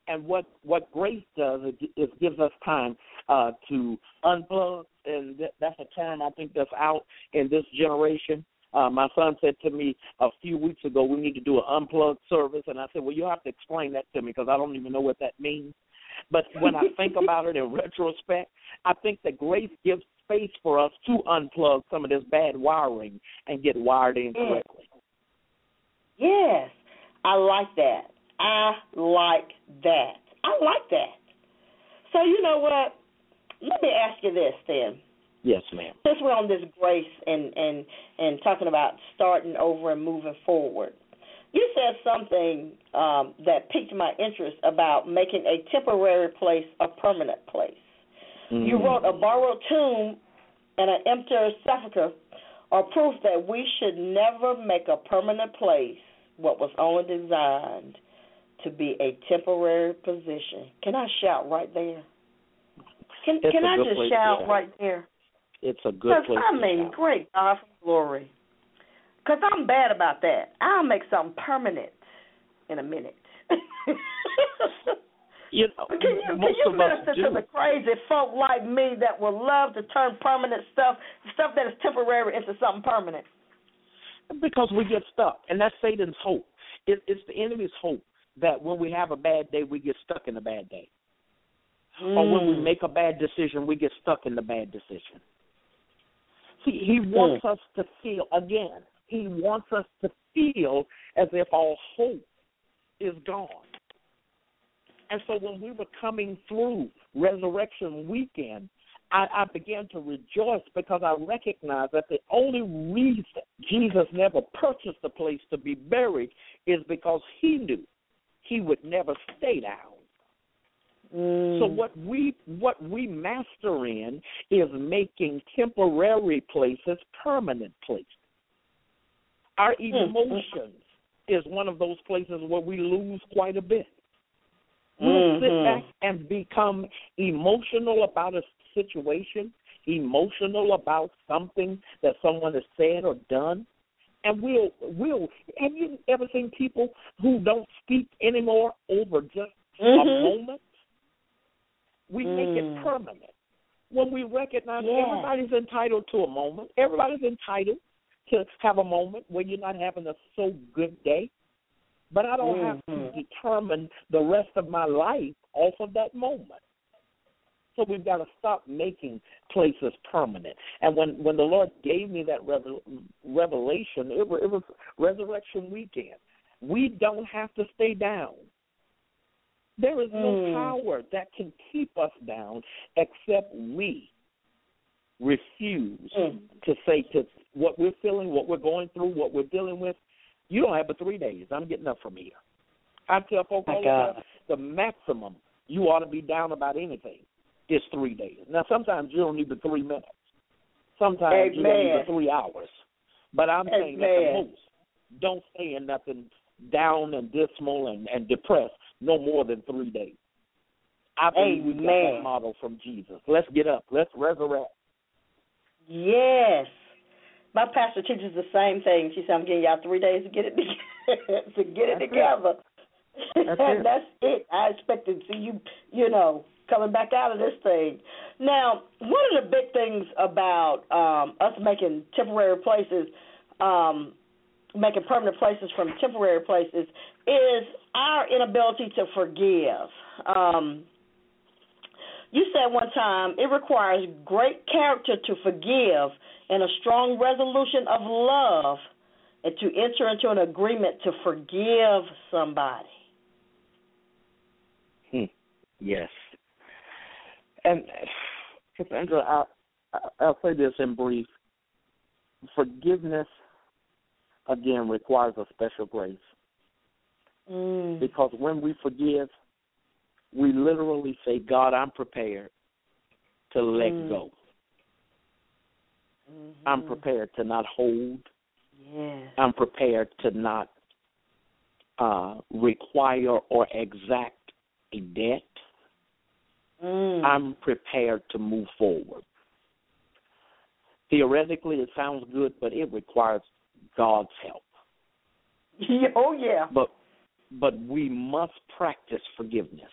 Speaker 5: And what what grace does is gives us time uh, to unplug, and that, that's a term I think that's out in this generation. Uh, my son said to me a few weeks ago, "We need to do an unplugged service," and I said, "Well, you have to explain that to me because I don't even know what that means." But when I think about it in retrospect, I think that grace gives space for us to unplug some of this bad wiring and get wired in
Speaker 4: Mm.
Speaker 5: correctly.
Speaker 4: Yes, I like that. I like that. I like that. So you know what? Let me ask you this then.
Speaker 5: Yes, ma'am.
Speaker 4: Since we're on this grace and and and talking about starting over and moving forward, you said something um, that piqued my interest about making a temporary place a permanent place. You
Speaker 5: Mhm.
Speaker 4: wrote a borrowed tomb and an empty sepulchre are proof that we should never make a permanent place what was only designed to be a temporary position. Can I shout right there? Can
Speaker 5: It's
Speaker 4: can I just shout right there?
Speaker 5: It's a good
Speaker 4: Because
Speaker 5: place.
Speaker 4: I mean,
Speaker 5: shout.
Speaker 4: great God from glory. Because I'm bad about that. I'll make something permanent in a minute. <laughs>
Speaker 5: You know,
Speaker 4: But can you can you
Speaker 5: of us
Speaker 4: minister
Speaker 5: do.
Speaker 4: to the crazy folk like me that would love to turn permanent stuff, stuff that is temporary, into something permanent?
Speaker 5: because we get stuck, and that's Satan's hope. It, it's the enemy's hope that when we have a bad day, we get stuck in a bad day, or when we
Speaker 4: Mm.
Speaker 5: make a bad decision, we get stuck in the bad decision. See, he wants us to feel again. He wants us to feel as if all hope is gone. And so when we were coming through Resurrection Weekend, I, I began to rejoice because I recognized that the only reason Jesus never purchased a place to be buried is because he knew he would never stay down.
Speaker 4: Mm.
Speaker 5: So what we what we master in is making temporary places permanent places. Our
Speaker 4: Mm.
Speaker 5: emotions is one of those places where we lose quite a bit. We'll sit
Speaker 4: Mhm.
Speaker 5: back and become emotional about a situation, emotional about something that someone has said or done, and we'll we'll have you ever seen people who don't speak anymore over just a
Speaker 4: Mhm.
Speaker 5: moment? We make
Speaker 4: Mm.
Speaker 5: it permanent. When we recognize
Speaker 4: Yeah.
Speaker 5: everybody's entitled to a moment, everybody's entitled to have a moment where you're not having a so good day. But I don't have to
Speaker 4: Mhm.
Speaker 5: determine the rest of my life off of that moment. So we've got to stop making places permanent. And when when the Lord gave me that revel, revelation, it was, it was Resurrection Weekend. We don't have to stay down. There is no
Speaker 4: Mm.
Speaker 5: power that can keep us down except we refuse
Speaker 4: Mm.
Speaker 5: to say to what we're feeling, what we're going through, what we're dealing with. You don't have but three days. I'm getting up from here. I tell folks all the time, the maximum you ought to be down about anything is three days. Now, sometimes you don't need the three minutes. Sometimes you don't need the three hours. But I'm saying that the most, don't stay in nothing down and dismal and, and depressed no more than three days. I believe we've got
Speaker 4: Amen.
Speaker 5: that model from Jesus. Let's get up. Let's resurrect.
Speaker 4: Yes. My pastor teaches the same thing. She said, I'm giving y'all three days to get it together. <laughs> to get it
Speaker 5: That's it.
Speaker 4: together.
Speaker 5: That's <laughs>
Speaker 4: and
Speaker 5: it.
Speaker 4: that's it. I expected to see you, you know, coming back out of this thing. Now, one of the big things about um, us making temporary places, um, making permanent places from temporary places, is our inability to forgive. Um, you said one time it requires great character to forgive and a strong resolution of love and to enter into an agreement to forgive somebody.
Speaker 5: Hmm. Yes. And Cassandra, I'll, I'll say this in brief. Forgiveness, again, requires a special grace
Speaker 4: Mm.
Speaker 5: because when we forgive, we literally say, God, I'm prepared to let
Speaker 4: Mm.
Speaker 5: go.
Speaker 4: Mhm.
Speaker 5: I'm prepared to not hold.
Speaker 4: Yes.
Speaker 5: I'm prepared to not uh, require or exact a debt.
Speaker 4: Mm.
Speaker 5: I'm prepared to move forward. Theoretically, it sounds good, but it requires God's help. <laughs>
Speaker 4: oh yeah.
Speaker 5: But but we must practice forgiveness.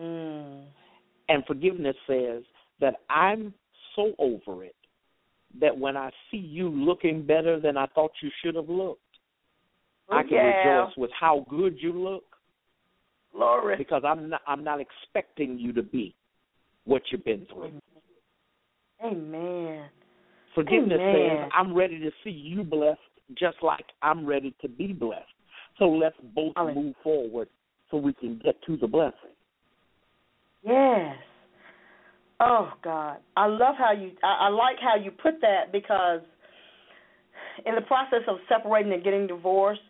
Speaker 4: Mm.
Speaker 5: And forgiveness says that I'm so over it that when I see you looking better than I thought you should have looked, I can
Speaker 4: yeah.
Speaker 5: rejoice with how good you look
Speaker 4: Glory.
Speaker 5: because I'm not I'm not expecting you to be what you've been through.
Speaker 4: Amen.
Speaker 5: Forgiveness
Speaker 4: Amen.
Speaker 5: says I'm ready to see you blessed just like I'm ready to be blessed. So let's both
Speaker 4: Hallelujah.
Speaker 5: move forward so we can get to the blessing.
Speaker 4: Yes. Oh God, I love how you. I, I like how you put that because in the process of separating and getting divorced,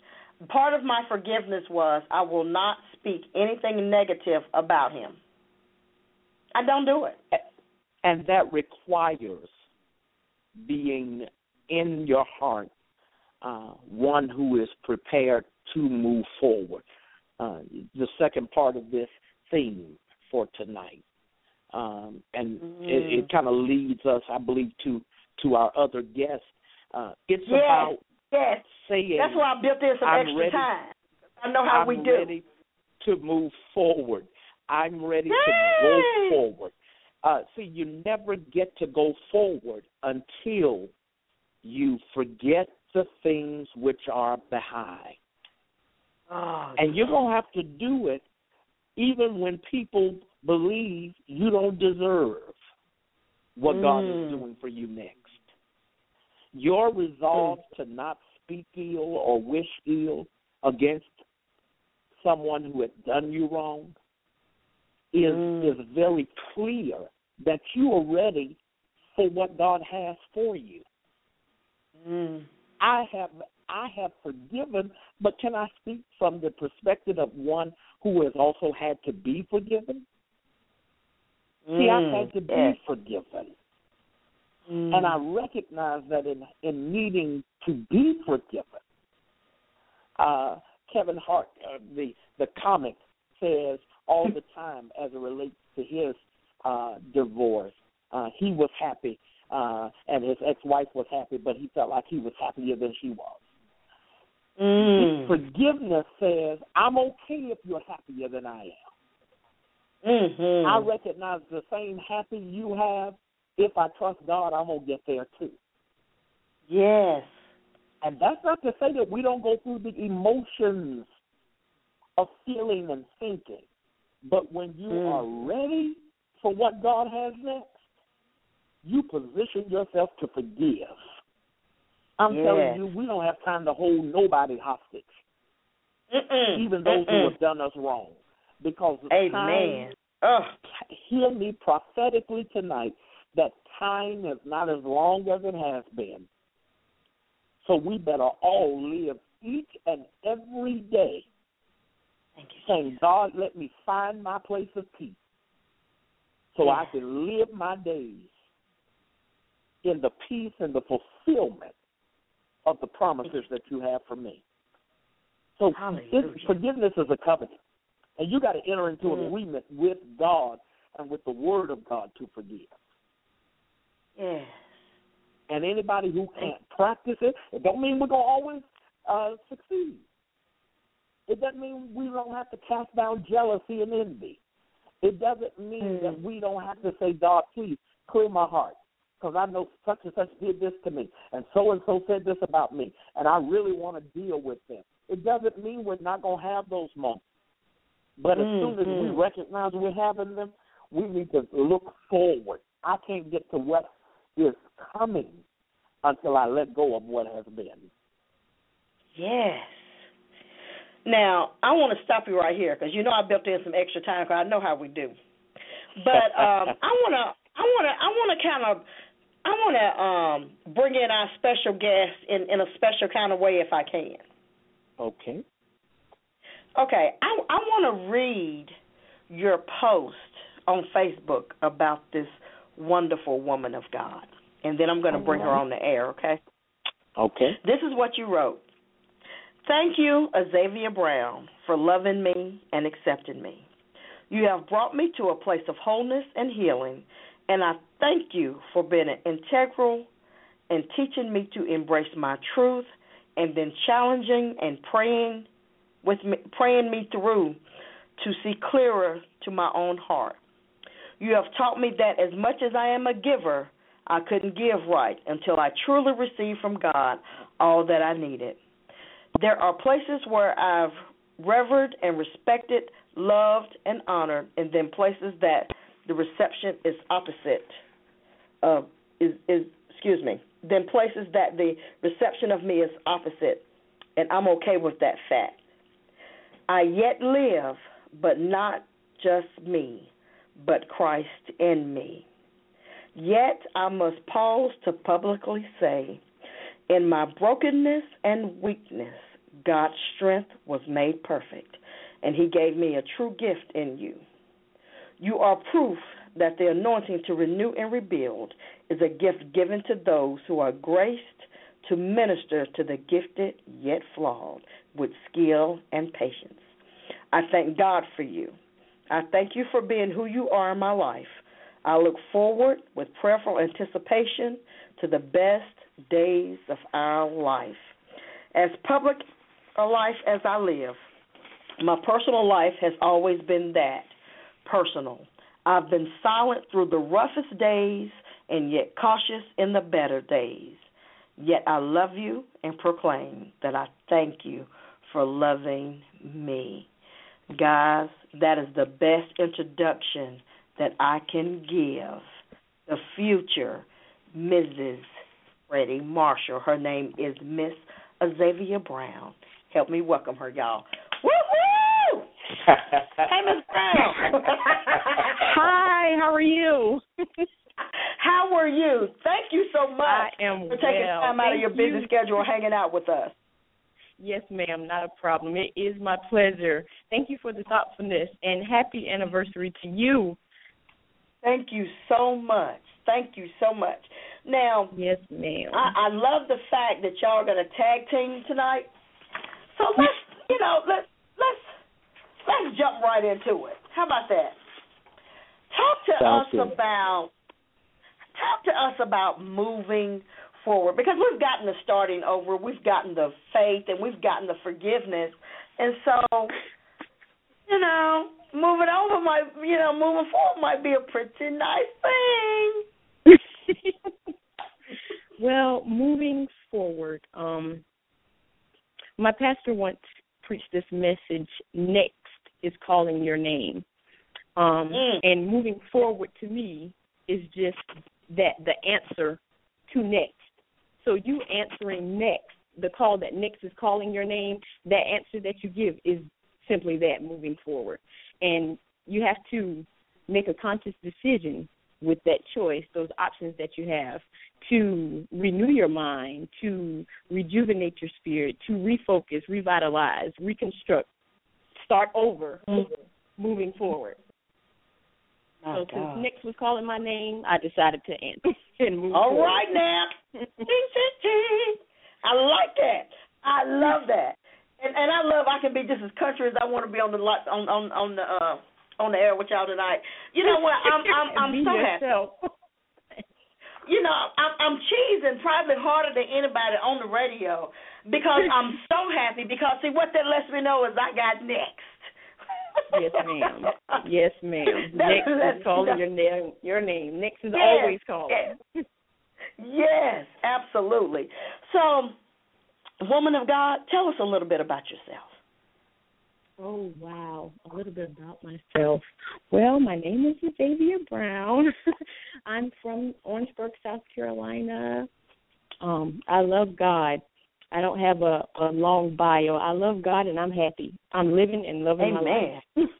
Speaker 4: part of my forgiveness was I will not speak anything negative about him. I don't do it.
Speaker 5: And that requires being in your heart uh, one who is prepared to move forward. Uh, the second part of this theme for tonight, um, and
Speaker 4: Mhm.
Speaker 5: it, it kind of leads us, I believe, to to our other guest. Uh, it's
Speaker 4: Yes.
Speaker 5: about
Speaker 4: Yes,
Speaker 5: saying,
Speaker 4: that's why I built in some
Speaker 5: I'm
Speaker 4: extra
Speaker 5: ready.
Speaker 4: time. I know how
Speaker 5: I'm
Speaker 4: we do.
Speaker 5: ready to move forward. I'm ready to
Speaker 4: Yay!
Speaker 5: go forward. Uh, see, you never get to go forward until you forget the things which are behind.
Speaker 4: Oh,
Speaker 5: And you're going to have to do it even when people believe you don't deserve what God is
Speaker 4: Mm.
Speaker 5: doing for you next. Your resolve to not speak ill or wish ill against someone who has done you wrong is
Speaker 4: Mm.
Speaker 5: is very clear that you are ready for what God has for you.
Speaker 4: Mm.
Speaker 5: I have I have forgiven, but can I speak from the perspective of one who has also had to be forgiven? See, I've
Speaker 4: Mm.
Speaker 5: had to be forgiven.
Speaker 4: Mm.
Speaker 5: And I recognize that in in needing to be forgiven, uh, Kevin Hart, uh, the the comic, says all the <laughs> time as it relates to his uh, divorce, uh, he was happy uh, and his ex-wife was happy, but he felt like he was happier than she was.
Speaker 4: Mm.
Speaker 5: Forgiveness says I'm okay if you're happier than I am.
Speaker 4: Mm-hmm.
Speaker 5: I recognize the same happy you have. If I trust God, I'm gonna get there too.
Speaker 4: Yes.
Speaker 5: And that's not to say that we don't go through the emotions of feeling and thinking. But when you
Speaker 4: Mm.
Speaker 5: are ready for what God has next, you position yourself to forgive. I'm
Speaker 4: Yes.
Speaker 5: telling you, we don't have time to hold nobody hostage,
Speaker 4: Mm-mm.
Speaker 5: even those who
Speaker 4: Mm-mm.
Speaker 5: have done us wrong. Because the
Speaker 4: Amen.
Speaker 5: time,
Speaker 4: Ugh.
Speaker 5: hear me prophetically tonight, that time is not as long as it has been. So we better all live each and every day
Speaker 4: Thank you.
Speaker 5: saying, God, let me find my place of peace so I can live my days in the peace and the fulfillment of the promises that you have for me. So forgiveness is a covenant. And you got to enter into an
Speaker 4: Mm.
Speaker 5: agreement with God and with the Word of God to forgive.
Speaker 4: Yes.
Speaker 5: And anybody who can't practice it, it don't mean we're gonna always uh, succeed. It doesn't mean we don't have to cast down jealousy and envy. It doesn't mean
Speaker 4: Mm.
Speaker 5: that we don't have to say, God, please clear my heart, because I know such and such did this to me, and so and so said this about me, and I really want to deal with them. It doesn't mean we're not gonna have those moments. But as
Speaker 4: Mm,
Speaker 5: soon as we
Speaker 4: mm.
Speaker 5: recognize we're having them, we need to look forward. I can't get to what is coming until I let go of what has been.
Speaker 4: Yes. Now, I want to stop you right here because you know I built in some extra time because I know how we do. But um, <laughs> I want to, I want to, I want to kind of, I want to um, bring in our special guest in in a special kind of way if I can.
Speaker 5: Okay.
Speaker 4: Okay, I I want to read your post on Facebook about this wonderful woman of God, and then I'm going to bring her on the air. Okay.
Speaker 5: Okay.
Speaker 4: This is what you wrote. Thank you, Azaviea Brown, for loving me and accepting me. You have brought me to a place of wholeness and healing, and I thank you for being integral and teaching me to embrace my truth and then challenging and praying with me, praying me through to see clearer to my own heart. You have taught me that as much as I am a giver, I couldn't give right until I truly received from God all that I needed. There are places where I've revered and respected, loved and honored, and then places that the reception is opposite. Uh, is is excuse me. Then places that the reception of me is opposite, and I'm okay with that fact. I yet live, but not just me, but Christ in me. Yet I must pause to publicly say, in my brokenness and weakness, God's strength was made perfect, and He gave me a true gift in you. You are proof that the anointing to renew and rebuild is a gift given to those who are graced to minister to the gifted yet flawed with skill and patience. I thank God for you. I thank you for being who you are in my life. I look forward with prayerful anticipation to the best days of our life. As public a life as I live, my personal life has always been that personal. I've been silent through the roughest days and yet cautious in the better days. Yet I love you and proclaim that I thank you for loving me. Guys, that is the best introduction that I can give the future Mrs. Freddie Marshall. Her name is Miss Azaviea Brown. Help me welcome her, y'all. Woo-hoo! Hey, Miss Brown. <laughs>
Speaker 6: Hi, how are you? <laughs>
Speaker 4: How are you? Thank you so much
Speaker 6: I am
Speaker 4: for taking
Speaker 6: well.
Speaker 4: time out of your busy
Speaker 6: you.
Speaker 4: schedule hanging out with us.
Speaker 6: Yes, ma'am, not a problem. It is my pleasure. Thank you for the thoughtfulness and happy anniversary to you.
Speaker 4: Thank you so much. Thank you so much. Now,
Speaker 6: Yes, ma'am.
Speaker 4: I, I love the fact that y'all are going to tag team tonight. So let's, you know, let's let's let's jump right into it. How about that? Talk to
Speaker 5: Sounds
Speaker 4: us
Speaker 5: good.
Speaker 4: about talk to us about moving forward because we've gotten the starting over, we've gotten the faith, and we've gotten the forgiveness, and so you know, moving over might, you know, moving forward might be a pretty nice thing. <laughs>
Speaker 6: Well, moving forward, um, my pastor once preached this message. Next is calling your name, um,
Speaker 4: Mm.
Speaker 6: and moving forward to me is just that the answer to next. So you answering next, the call that next is calling your name. That answer that you give is simply that moving forward, and you have to make a conscious decision with that choice, those options that you have to renew your mind, to rejuvenate your spirit, to refocus, revitalize, reconstruct, start over, moving forward.
Speaker 4: My
Speaker 6: so
Speaker 4: God.
Speaker 6: since Nick was calling my name, I decided to answer <laughs> and move
Speaker 4: All
Speaker 6: forward.
Speaker 4: right now. <laughs> I like that. I love that. And and I love I can be just as country as I want to be on the on on on the uh on the air with y'all tonight. You know what? I'm I'm I'm so happy. <laughs> You know, I'm I'm cheesing probably harder than anybody on the radio because I'm <laughs> so happy because see what that lets me know is I got next.
Speaker 6: Yes, ma'am. Yes, ma'am. <laughs> Next is calling your name. Your name. Next is
Speaker 4: Yes,
Speaker 6: always calling.
Speaker 4: yes. Yes, absolutely. So, woman of God, tell us a little bit about yourself.
Speaker 6: Oh wow, a little bit about myself. Well, my name is Azaviea Brown. <laughs> I'm from Orangeburg, South Carolina. Um, I love God. I don't have a, a long bio. I love God and I'm happy. I'm living and loving my life. <laughs>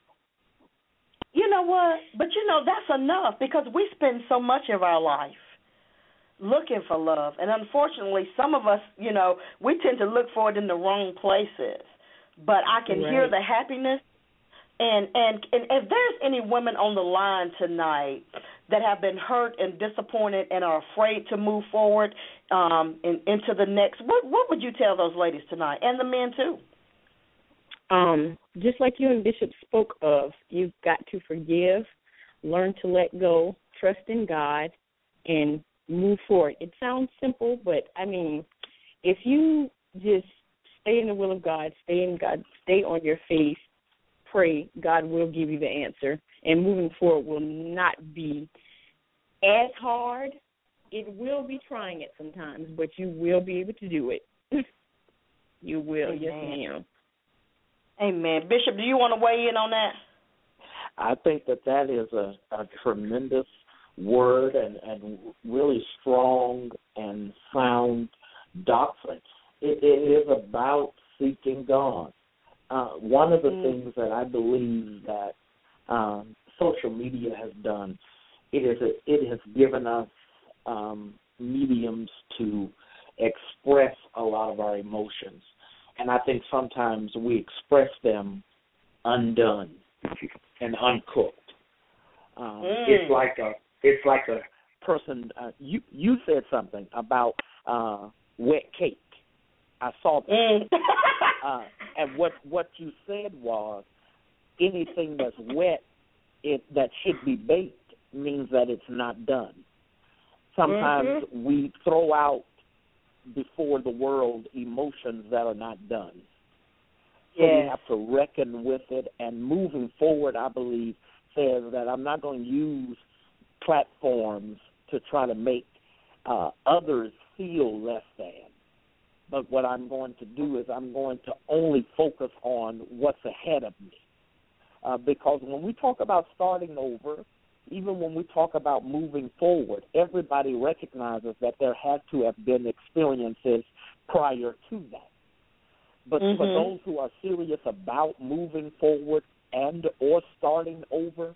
Speaker 4: You know what? But you know that's enough because we spend so much of our life looking for love, and unfortunately, some of us, you know, we tend to look for it in the wrong places. But I can hear the happiness, and and and if there's any women on the line tonight that have been hurt and disappointed and are afraid to move forward um, in, into the next, what what would you tell those ladies tonight, and the men too?
Speaker 6: um, just like you and Bishop spoke of, you've got to forgive, learn to let go, trust in God, and move forward. It sounds simple, but I mean, if you just stay in the will of God, stay in God, stay on your face, pray, God will give you the answer, and moving forward will not be as hard. It will be trying it sometimes, but you will be able to do it. <laughs> you will, yes,
Speaker 4: Amen.
Speaker 6: ma'am.
Speaker 4: Amen. Bishop, do you want to weigh in on that?
Speaker 5: I think that that is a, a tremendous word and, and really strong and sound doctrine. It, it is about seeking God. Uh, one of the
Speaker 4: Mm.
Speaker 5: things that I believe that um, social media has done, it is a, it has given us um, mediums to express a lot of our emotions, and I think sometimes we express them undone and uncooked. Um,
Speaker 4: Mm.
Speaker 5: It's like a it's like a person. Uh, you you said something about uh, wet cake. I saw that,
Speaker 4: Mm. <laughs>
Speaker 5: uh, and what what you said was anything that's wet, it that should be baked means that it's not done. Sometimes we throw out before the world emotions that are not done. So we have to reckon with it. And moving forward, I believe, says that I'm not going to use platforms to try to make uh, others feel less than. But what I'm going to do is I'm going to only focus on what's ahead of me. Uh, because when we talk about starting over, even when we talk about moving forward, everybody recognizes that there had to have been experiences prior to that. But for
Speaker 4: Mhm.
Speaker 5: those who are serious about moving forward and or starting over,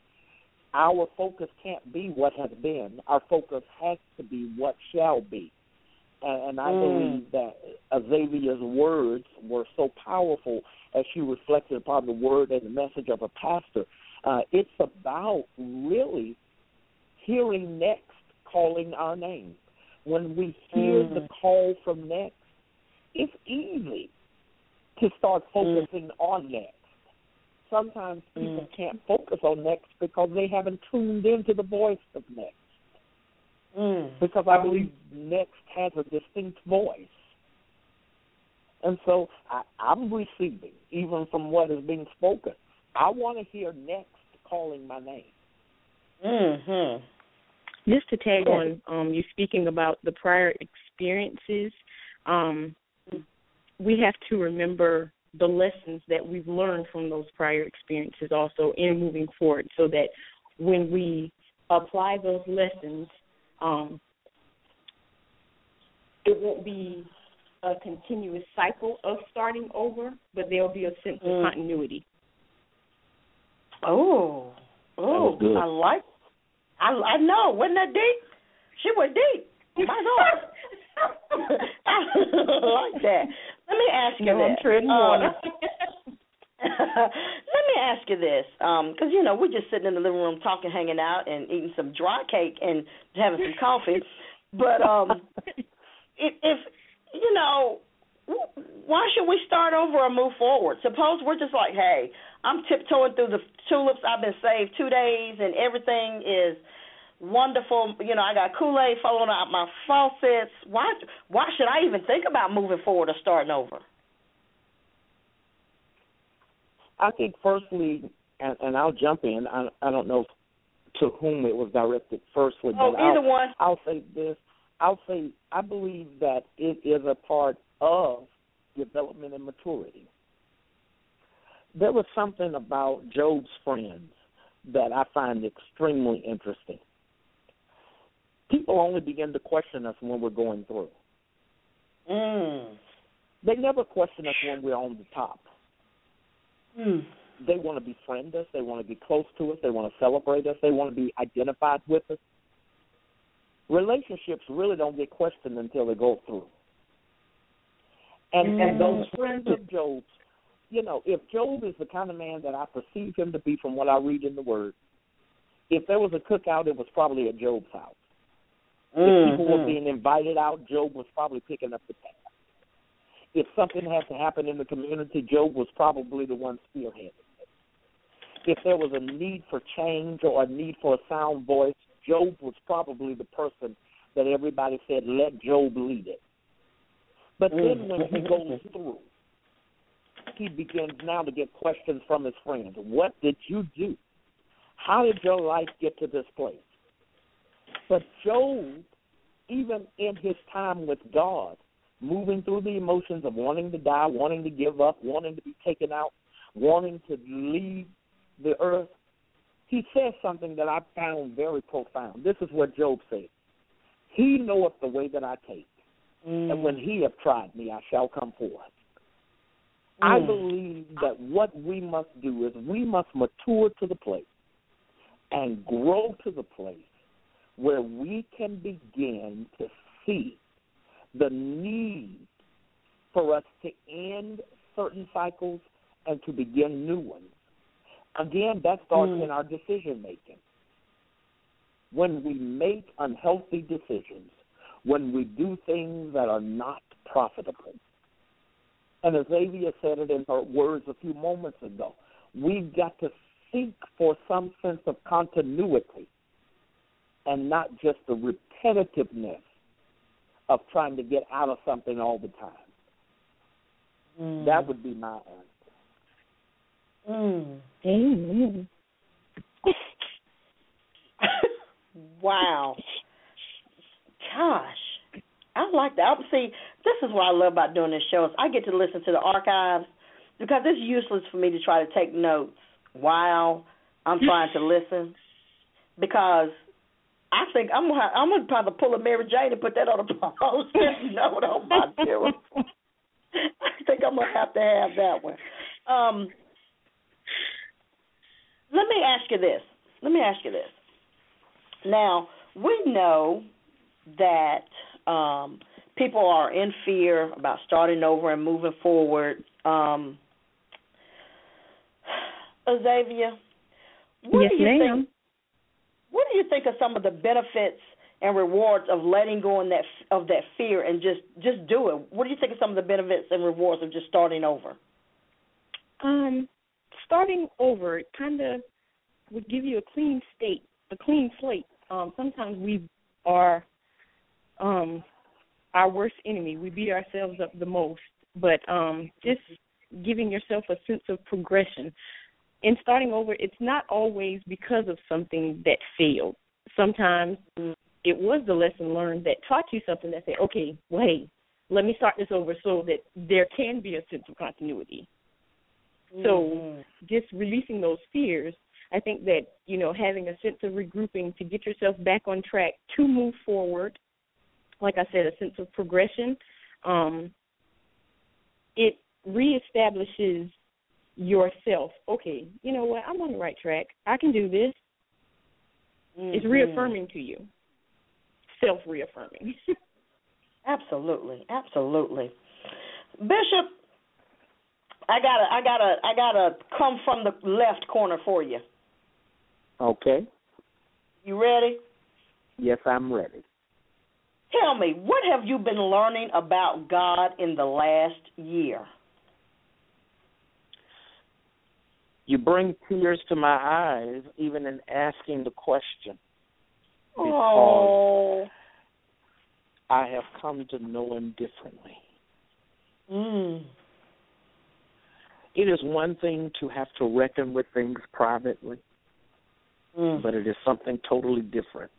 Speaker 5: our focus can't be what has been. Our focus has to be what shall be. And, and I
Speaker 4: Mm.
Speaker 5: believe that Azaviea's words were so powerful as she reflected upon the word and the message of a pastor. Uh, it's about really hearing next calling our name. When we hear
Speaker 4: Mm.
Speaker 5: the call from next, it's easy to start focusing on next. Sometimes people
Speaker 4: Mm.
Speaker 5: can't focus on next because they haven't tuned into the voice of next.
Speaker 4: Mm.
Speaker 5: Because I believe next has a distinct voice. And so I, I'm receiving, even from what is being spoken. I want to hear next calling my name.
Speaker 4: Mm-hmm.
Speaker 6: Just to tag on, um, you speaking about the prior experiences, um, we have to remember the lessons that we've learned from those prior experiences also in moving forward so that when we apply those lessons, um, it won't be a continuous cycle of starting over, but there'll be a sense of
Speaker 4: Mm.
Speaker 6: continuity.
Speaker 4: Oh, oh. I like. I I know. Wasn't that deep? She went deep. My God. <laughs> <laughs> I like that. Let me ask you
Speaker 6: No, I'm treading
Speaker 4: Uh,
Speaker 6: water.
Speaker 4: Let <laughs> me ask you this, because you know we're just sitting in the living room talking, hanging out, and eating some dry cake and having some coffee. But um, <laughs> if, if you know, why should we start over or move forward? Suppose we're just like, hey, I'm tiptoeing through the tulips. I've been saved two days, and everything is wonderful. You know, I got Kool Aid falling out my faucets. Why? Why should I even think about moving forward or starting over?
Speaker 5: I think firstly, and, and I'll jump in. I, I don't know to whom it was directed firstly,
Speaker 4: Oh,
Speaker 5: but
Speaker 4: either
Speaker 5: I'll,
Speaker 4: one.
Speaker 5: I'll say this. I'll say I believe that it is a part of development and maturity. There was something about Job's friends that I find extremely interesting. People only begin to question us when we're going through.
Speaker 4: Mm.
Speaker 5: They never question us when we're on the top.
Speaker 4: Mm.
Speaker 5: They want to befriend us. They want to be close to us. They want to celebrate us. They want to be identified with us. Relationships really don't get questioned until they go through. And and those friends of Job's, you know, if Job is the kind of man that I perceive him to be from what I read in the Word, if there was a cookout, it was probably at Job's house. If people were
Speaker 4: Mhm.
Speaker 5: being invited out, Job was probably picking up the tab. If something had to happen in the community, Job was probably the one spearheading it. If there was a need for change or a need for a sound voice, Job was probably the person that everybody said, let Job lead it. But mm. then when he goes through, he begins now to get questions from his friends. What did you do? How did your life get to this place? But Job, even in his time with God, moving through the emotions of wanting to die, wanting to give up, wanting to be taken out, wanting to leave the earth, he says something that I found very profound. This is what Job said. He knoweth the way that I take, and when he hath tried me, I shall come forth. I
Speaker 4: Mm.
Speaker 5: believe that what we must do is we must mature to the place and grow to the place where we can begin to see the need for us to end certain cycles and to begin new ones. Again, that starts
Speaker 4: Mm.
Speaker 5: in our decision making. When we make unhealthy decisions, when we do things that are not profitable. And as Avia said it in her words a few moments ago, we've got to seek for some sense of continuity and not just the repetitiveness of trying to get out of something all the time.
Speaker 4: Mm.
Speaker 5: That would be my answer.
Speaker 4: Mm.
Speaker 6: Amen. <laughs>
Speaker 4: wow. Gosh. I like that. See, this is what I love about doing this show is I get to listen to the archives because it's useless for me to try to take notes while I'm trying to listen because I think I'm gonna I'm gonna probably pull a Mary Jane and put that on a note on my mirror. I think I'm gonna have to have that one. Um, let me ask you this. Let me ask you this. Now we know that um, people are in fear about starting over and moving forward. Um, Azaviea, what
Speaker 6: yes,
Speaker 4: do you
Speaker 6: ma'am.
Speaker 4: think? What do you think of some of the benefits and rewards of letting go in that of that fear and just just do it? What do you think of some of the benefits and rewards of just starting over?
Speaker 6: Um, starting over kind of would give you a clean state, a clean slate. Um, sometimes we are um, our worst enemy. We beat ourselves up the most, but um, just giving yourself a sense of progression. In starting over, it's not always because of something that failed. Sometimes it was the lesson learned that taught you something that said, okay, well, hey, let me start this over so that there can be a sense of continuity.
Speaker 4: Mm-hmm.
Speaker 6: So just releasing those fears, I think that, you know, having a sense of regrouping to get yourself back on track to move forward, like I said, a sense of progression, um, it reestablishes yourself. Okay, you know what? I'm on the right track. I can do this. It's
Speaker 4: Mhm.
Speaker 6: reaffirming to you, self reaffirming. <laughs>
Speaker 4: Absolutely, absolutely. Bishop, I gotta, I gotta, I gotta come from the left corner for you.
Speaker 5: Okay.
Speaker 4: You ready?
Speaker 5: Yes, I'm ready.
Speaker 4: Tell me, what have you been learning about God in the last year?
Speaker 5: You bring tears to my eyes even in asking the question. Because
Speaker 4: Oh,
Speaker 5: I have come to know him differently.
Speaker 4: mm.
Speaker 5: It is one thing to have to reckon with things privately,
Speaker 4: Mm.
Speaker 5: but it is something totally different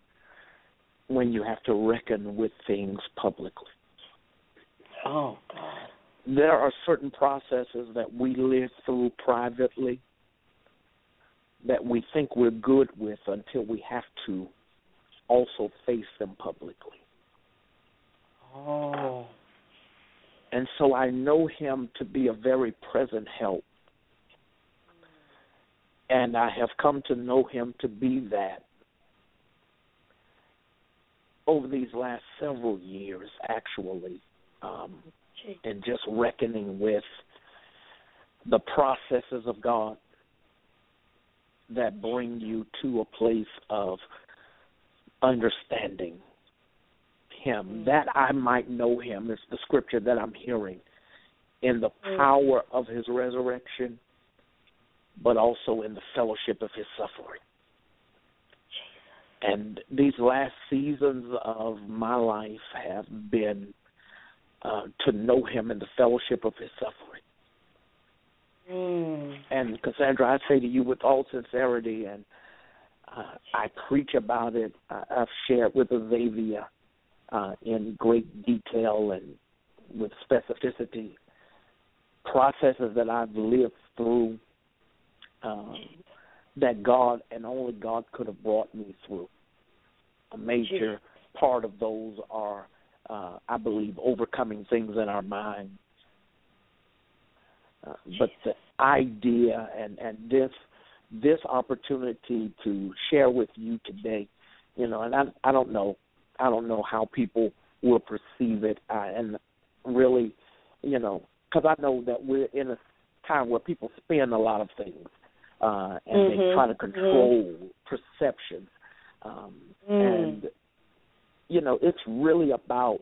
Speaker 5: when you have to reckon with things publicly.
Speaker 4: Oh God.
Speaker 5: There are certain processes that we live through privately that we think we're good with until we have to also face them publicly.
Speaker 4: Oh.
Speaker 5: And so I know him to be a very present help. And I have come to know him to be that over these last several years, actually, um, and just reckoning with the processes of God that bring you to a place of understanding him, that I might know him is the scripture that I'm hearing in the power of his resurrection, but also in the fellowship of his suffering. And these last seasons of my life have been uh, to know him in the fellowship of his suffering.
Speaker 4: Mm.
Speaker 5: And Cassandra, I say to you with all sincerity, and uh, I preach about it. I, I've shared with Azaviea uh, in great detail and with specificity processes that I've lived through um, that God and only God could have brought me through. A major part of those are, uh, I believe, overcoming things in our mind. Uh, but the idea and and this this opportunity to share with you today, you know, and I I don't know, I don't know how people will perceive it, uh, and really, you know, because I know that we're in a time where people spin a lot of things, uh, and they
Speaker 4: Mhm,
Speaker 5: try to control perceptions, um,
Speaker 4: Mm.
Speaker 5: and you know, it's really about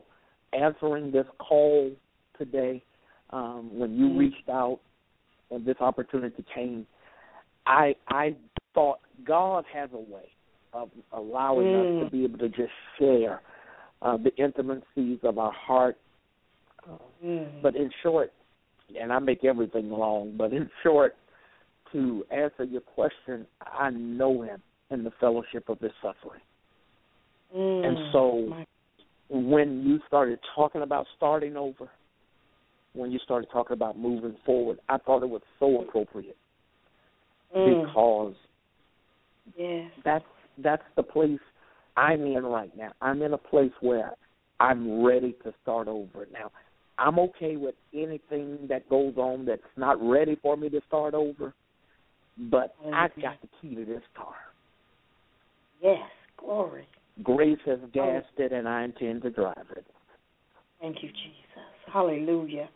Speaker 5: answering this call today. Um, when you
Speaker 4: Mm.
Speaker 5: reached out and this opportunity came, I I thought God has a way of allowing us
Speaker 4: Mm.
Speaker 5: to be able to just share uh, the intimacies of our heart. Uh,
Speaker 4: Mm.
Speaker 5: but in short, and I make everything long, but in short, to answer your question, I know Him in the fellowship of His suffering.
Speaker 4: Mm.
Speaker 5: And so when you started talking about starting over, when you started talking about moving forward, I thought it was so appropriate
Speaker 4: Mm.
Speaker 5: because
Speaker 4: Yes.
Speaker 5: that's that's the place I'm in right now. I'm in a place where I'm ready to start over. Now, I'm okay with anything that goes on that's not ready for me to start over, but I've got the key to this car.
Speaker 4: Yes. Glory.
Speaker 5: Grace has gassed it, and I intend to drive it.
Speaker 4: Thank you, Jesus. Hallelujah.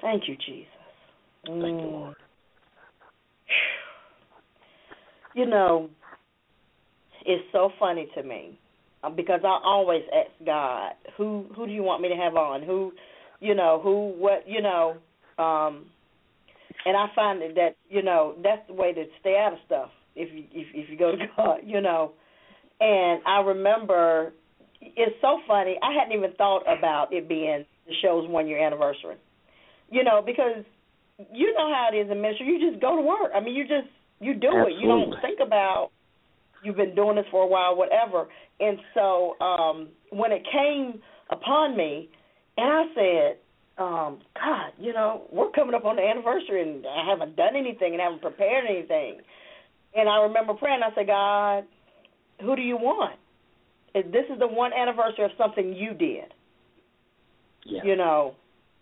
Speaker 4: Thank you, Jesus.
Speaker 5: Thank you,
Speaker 4: Mm.
Speaker 5: Lord.
Speaker 4: You know, it's so funny to me uh, because I always ask God, who who do you want me to have on? Who, you know, who what, you know, um and I find that, that you know, that's the way to stay out of stuff if you if if you go to <laughs> God, you know. And I remember it's so funny. I hadn't even thought about it being the show's one year anniversary. You know, because you know how it is in ministry. You just go to work. I mean, you just you do it. You don't think about you've been doing this for a while, whatever. And so um when it came upon me, and I said, um, God, you know, we're coming up on the anniversary, and I haven't done anything and haven't prepared anything. And I remember praying. I said, God, who do you want? This is the one anniversary of something you did.
Speaker 5: Yeah.
Speaker 4: You know,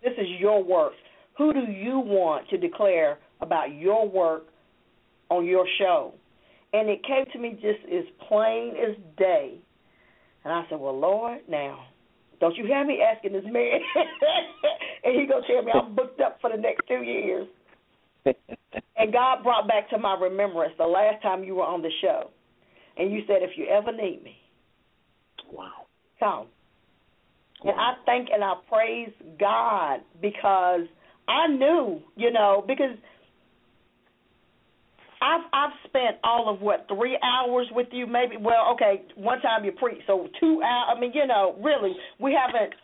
Speaker 4: this is your work. Who do you want to declare about your work on your show? And it came to me just as plain as day. And I said, Well, Lord, now, don't you hear me asking this man? <laughs> and he gonna tell me I'm booked up for the next two years. <laughs> and God brought back to my remembrance the last time you were on the show. And you said, If you ever need me,
Speaker 5: wow.
Speaker 4: come. And I thank and I praise God because I knew, you know, because I've I've spent all of what three hours with you, maybe. Well, okay, one time you preach, so two hours. I mean, you know, really, we haven't,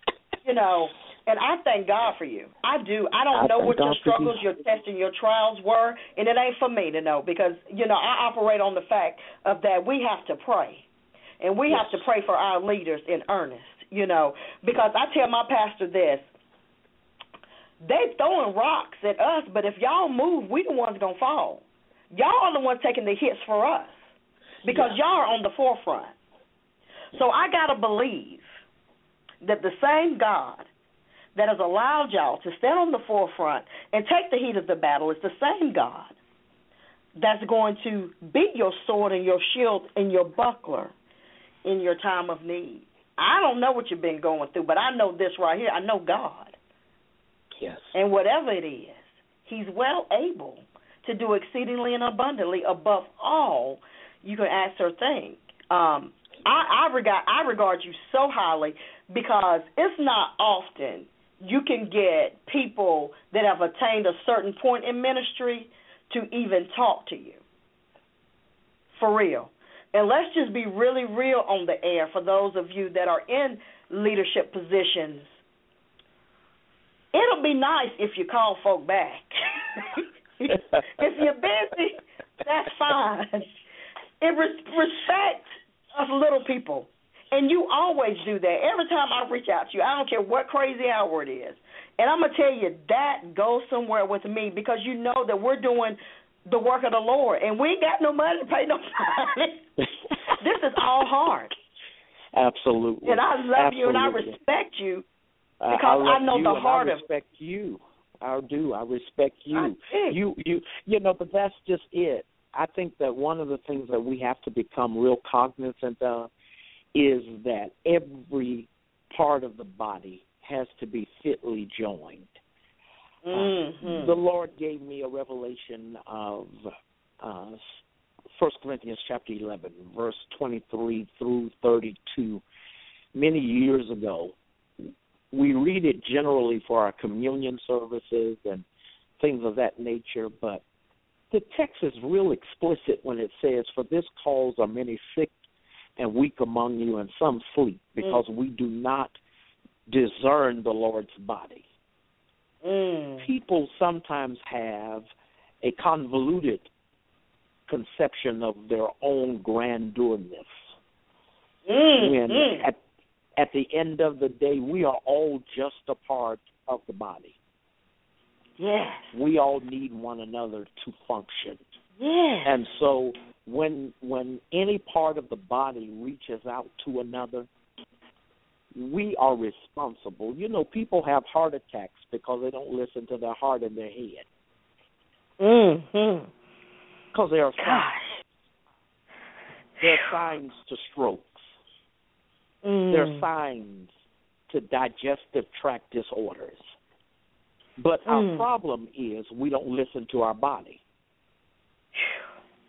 Speaker 4: you know. And I thank God for you. I do. I don't
Speaker 5: I
Speaker 4: know what your
Speaker 5: God for you.
Speaker 4: struggles, your tests, and your trials were, and it ain't for me to know because you know I operate on the fact of that we have to pray, and we have to pray for our leaders in earnest. You know, because I tell my pastor this: they throwing rocks at us, but if y'all move, we the ones gonna fall. Y'all are the ones taking the hits for us because y'all are on the forefront. So I gotta believe that the same God that has allowed y'all to stand on the forefront and take the heat of the battle is the same God that's going to be your sword and your shield and your buckler in your time of need. I don't know what you've been going through, but I know this right here. I know God.
Speaker 5: Yes.
Speaker 4: And whatever it is, He's well able to do exceedingly and abundantly above all you can ask or think. Um, I, I regard I regard you so highly because it's not often you can get people that have attained a certain point in ministry to even talk to you. For real. And let's just be really real on the air for those of you that are in leadership positions. It'll be nice if you call folk back. <laughs> if you're busy, that's fine. It res- respect us little people. And you always do that. Every time I reach out to you, I don't care what crazy hour it is. And I'm going to tell you, that goes somewhere with me because you know that we're doing the work of the Lord. And we ain't got no money to pay nobody. <laughs> this is all hard.
Speaker 5: Absolutely.
Speaker 4: And I love you and I respect you. Because
Speaker 5: I, love
Speaker 4: I know the heart
Speaker 5: I
Speaker 4: of-
Speaker 5: respect you. I do. I respect you.
Speaker 4: I.
Speaker 5: You you you know, but that's just it. I think that one of the things that we have to become real cognizant of is that every part of the body has to be fitly joined.
Speaker 4: Mm-hmm.
Speaker 5: The Lord gave me a revelation of uh First Corinthians chapter eleven, verse twenty three through thirty two, many years ago. We read it generally for our communion services and things of that nature, but the text is real explicit when it says, For this cause are many sick and weak among you, and some sleep, because we do not discern the Lord's body
Speaker 4: Mm.
Speaker 5: people sometimes have a convoluted conception of their own grandiorness.
Speaker 4: Mm.
Speaker 5: When
Speaker 4: Mm.
Speaker 5: at at the end of the day, we are all just a part of the body.
Speaker 4: Yes.
Speaker 5: We all need one another to function.
Speaker 4: Yes.
Speaker 5: And so when when any part of the body reaches out to another, we are responsible. You know, people have heart attacks because they don't listen to their heart and their head.
Speaker 4: Mm-hmm.
Speaker 5: Because there are signs,
Speaker 4: Gosh.
Speaker 5: there are signs to strokes.
Speaker 4: Mm.
Speaker 5: There are signs to digestive tract disorders. But our
Speaker 4: Mm.
Speaker 5: problem is we don't listen to our body.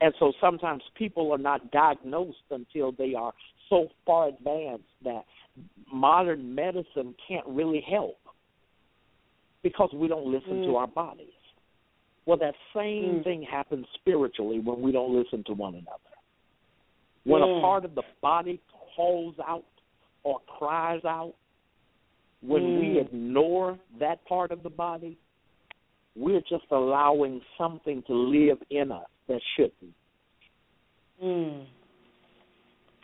Speaker 5: And so sometimes people are not diagnosed until they are so far advanced that modern medicine can't really help because we don't listen to
Speaker 4: Mm.
Speaker 5: our bodies. Well, that same
Speaker 4: Mm.
Speaker 5: thing happens spiritually when we don't listen to one another. When
Speaker 4: Mm.
Speaker 5: a part of the body calls out or cries out, when we
Speaker 4: Mm.
Speaker 5: ignore that part of the body, we're just allowing something to live in us that shouldn't.
Speaker 4: Mm.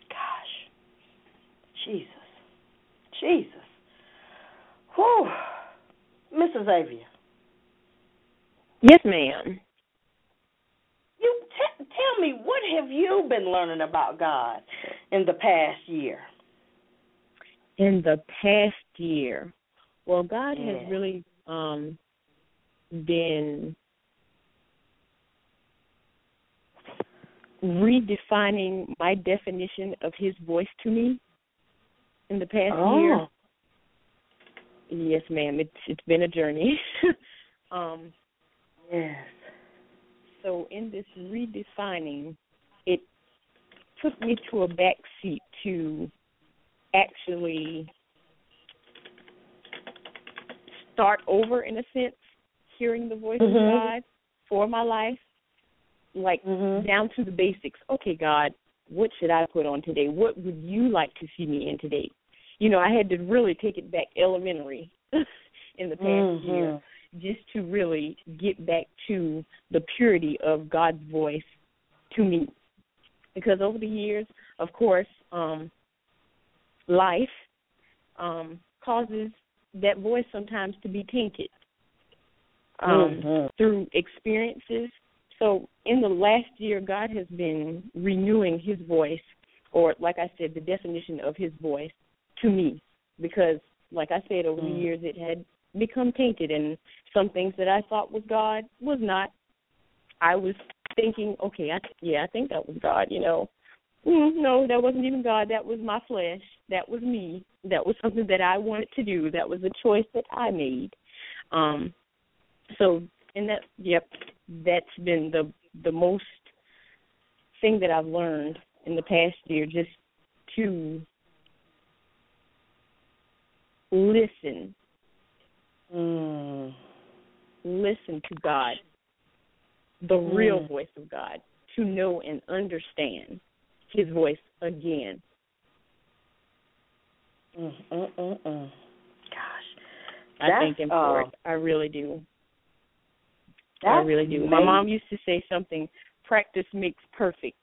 Speaker 4: Gosh. Jesus. Jesus. Whew. Mrs. Azaviea.
Speaker 6: Yes, ma'am.
Speaker 4: You t- tell me what have you been learning about God in the past year?
Speaker 6: In the past year, well, God
Speaker 4: Yeah.
Speaker 6: has really um been redefining my definition of His voice to me in the past year.
Speaker 4: Oh.
Speaker 6: Yes, ma'am. It's it's been a journey. <laughs> um,
Speaker 4: Yes.
Speaker 6: so in this redefining, it took me to a back seat to actually start over in a sense, hearing the voice
Speaker 4: Mhm.
Speaker 6: of God for my life, like
Speaker 4: Mhm.
Speaker 6: down to the basics. Okay, God, what should I put on today? What would you like to see me in today? You know, I had to really take it back elementary <laughs> in the past
Speaker 4: Mhm.
Speaker 6: year just to really get back to the purity of God's voice to me. Because over the years, of course, um, life um, causes that voice sometimes to be tainted um,
Speaker 4: Mhm.
Speaker 6: through experiences. So in the last year, God has been renewing His voice, or like I said, the definition of His voice to me, because like I said, over
Speaker 4: Mm.
Speaker 6: the years, it had become tainted, and some things that I thought was God was not. I was thinking, okay, I, yeah, I think that was God, you know. Mm, no, that wasn't even God. That was my flesh. That was me. That was something that I wanted to do. That was a choice that I made. Um, so, and that, yep, that's been the the most thing that I've learned in the past year, just to listen,
Speaker 4: Mm.
Speaker 6: listen to God, the real
Speaker 4: Mm.
Speaker 6: voice of God, to know and understand His voice again.
Speaker 4: Mm, mm, mm, mm. Gosh.
Speaker 6: I thank Him for
Speaker 4: uh,
Speaker 6: it. I really do. I really do. My mom used to say something: "Practice makes perfect."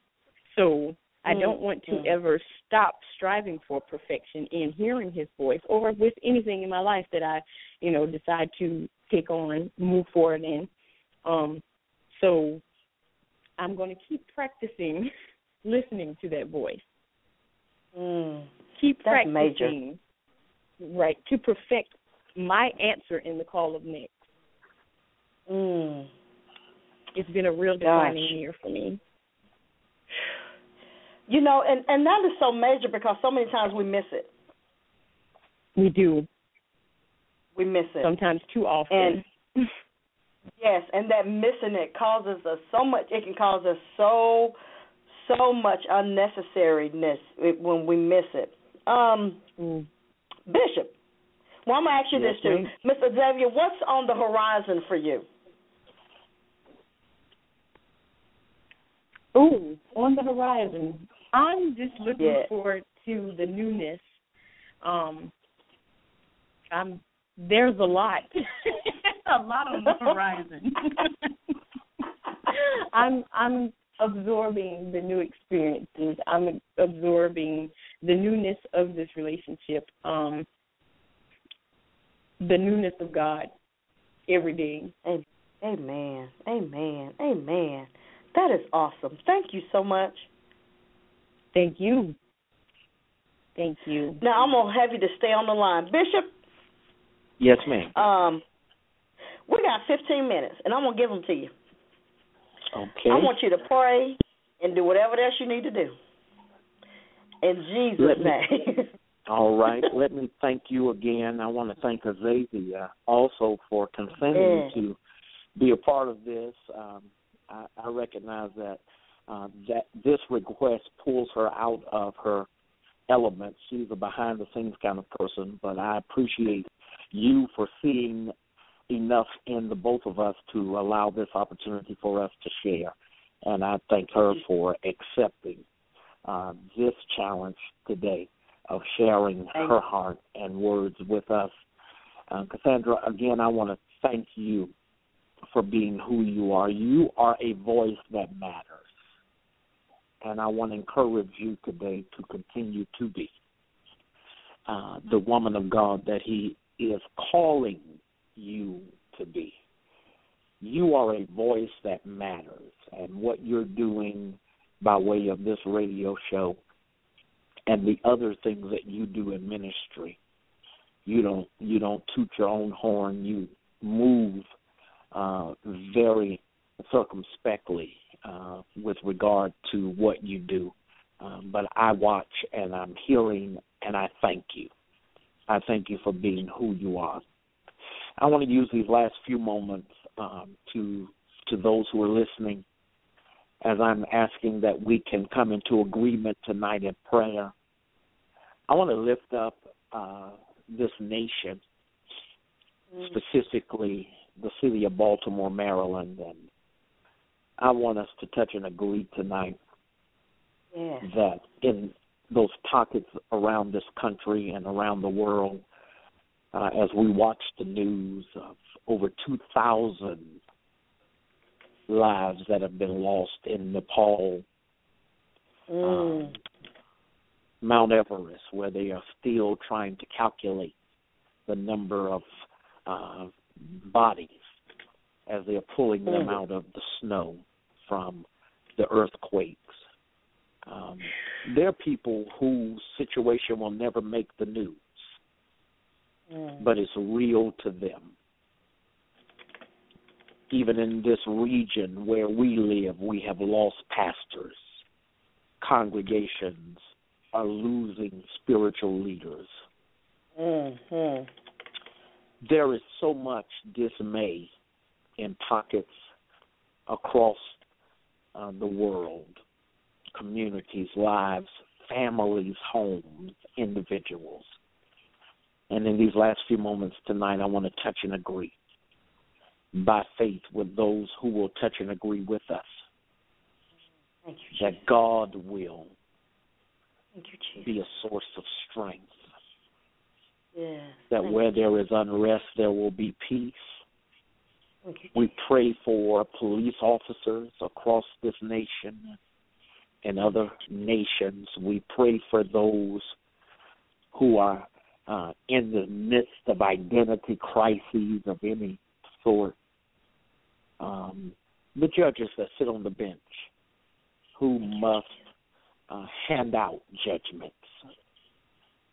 Speaker 6: So I
Speaker 4: Mm,
Speaker 6: don't want to
Speaker 4: mm.
Speaker 6: ever stop striving for perfection in hearing His voice, or with anything in my life that I, you know, decide to take on, move forward in. Um, so I'm going to keep practicing <laughs> listening to that voice.
Speaker 4: Mm.
Speaker 6: Keep
Speaker 4: That's major.
Speaker 6: practicing, right, to perfect my answer in the call of next.
Speaker 4: Mm.
Speaker 6: It's been a real
Speaker 4: Gosh.
Speaker 6: defining year for me.
Speaker 4: You know, and and that is so major because so many times we miss it.
Speaker 6: We do
Speaker 4: We miss it.
Speaker 6: sometimes too often.
Speaker 4: And <laughs> Yes, and that missing it causes us so much. It can cause us so so much unnecessariness when we miss it. Um,
Speaker 6: Mm.
Speaker 4: Bishop, well, I'm gonna ask you
Speaker 5: Yes,
Speaker 4: this too. Mr. Azaviea. What's on the horizon for you?
Speaker 6: Ooh, on the horizon. I'm just looking
Speaker 4: Yeah.
Speaker 6: forward to the newness. Um, I'm there's a lot, <laughs> a lot on the horizon. <laughs> I'm I'm absorbing the new experiences. I'm absorbing the newness of this relationship. Um, the newness of God every day.
Speaker 4: Amen. Amen. Amen. That is awesome. Thank you so much.
Speaker 6: Thank you. Thank you.
Speaker 4: Now I'm gonna have you to stay on the line, Bishop.
Speaker 5: Yes, ma'am.
Speaker 4: Um, we got 15 minutes, and I'm gonna give them to you.
Speaker 5: Okay.
Speaker 4: I want you to pray and do whatever else you need to do. In Jesus'
Speaker 5: Let me-
Speaker 4: name. <laughs>
Speaker 5: All right. Let me thank you again. I want to thank Azaviea also for consenting
Speaker 4: Yeah.
Speaker 5: to be a part of this. Um, I, I recognize that uh, that this request pulls her out of her element. She's a behind the scenes kind of person, but I appreciate you for seeing enough in the both of us to allow this opportunity for us to share. And I thank her for accepting uh, this challenge today of sharing
Speaker 4: Thank
Speaker 5: her heart and words with us. Uh, Cassandra, again, I want to thank you for being who you are. You are a voice that matters. And I want to encourage you today to continue to be. uh, the woman of God that He is calling you to be. You are a voice that matters, and what you're doing by way of this radio show and the other things that you do in ministry. You don't you don't toot your own horn. You move uh, very circumspectly uh, with regard to what you do. Um, but I watch and I'm hearing, and I thank you. I thank you for being who you are. I want to use these last few moments um, to to those who are listening, as I'm asking that we can come into agreement tonight in prayer. I want to lift up uh, this nation, mm. specifically the city of Baltimore, Maryland, and I want us to touch and agree tonight
Speaker 4: yeah.
Speaker 5: that in those pockets around this country and around the world, uh, as we watch the news of over 2,000 lives that have been lost in Nepal,
Speaker 4: mm.
Speaker 5: um, Mount Everest, where they are still trying to calculate the number of uh, bodies as they are pulling them
Speaker 4: mm.
Speaker 5: out of the snow from the earthquakes. Um, there are people whose situation will never make the news,
Speaker 4: mm.
Speaker 5: but it's real to them. Even in this region where we live, we have lost pastors. Congregations are losing spiritual leaders.
Speaker 4: Mm-hmm.
Speaker 5: There is so much dismay in pockets across uh, the world communities, lives, families, homes, individuals. And in these last few moments tonight, I want to touch and agree by faith with those who will touch and agree with us
Speaker 4: Thank you,
Speaker 5: that God will
Speaker 4: Thank you, Jesus.
Speaker 5: be a source of strength.
Speaker 4: Yes.
Speaker 5: That
Speaker 4: Thank
Speaker 5: where
Speaker 4: you.
Speaker 5: there is unrest, there will be peace. We pray for police officers across this nation and other nations. We pray for those who are uh, in the midst of identity crises of any sort. Um, the judges that sit on the bench who must uh, hand out judgments.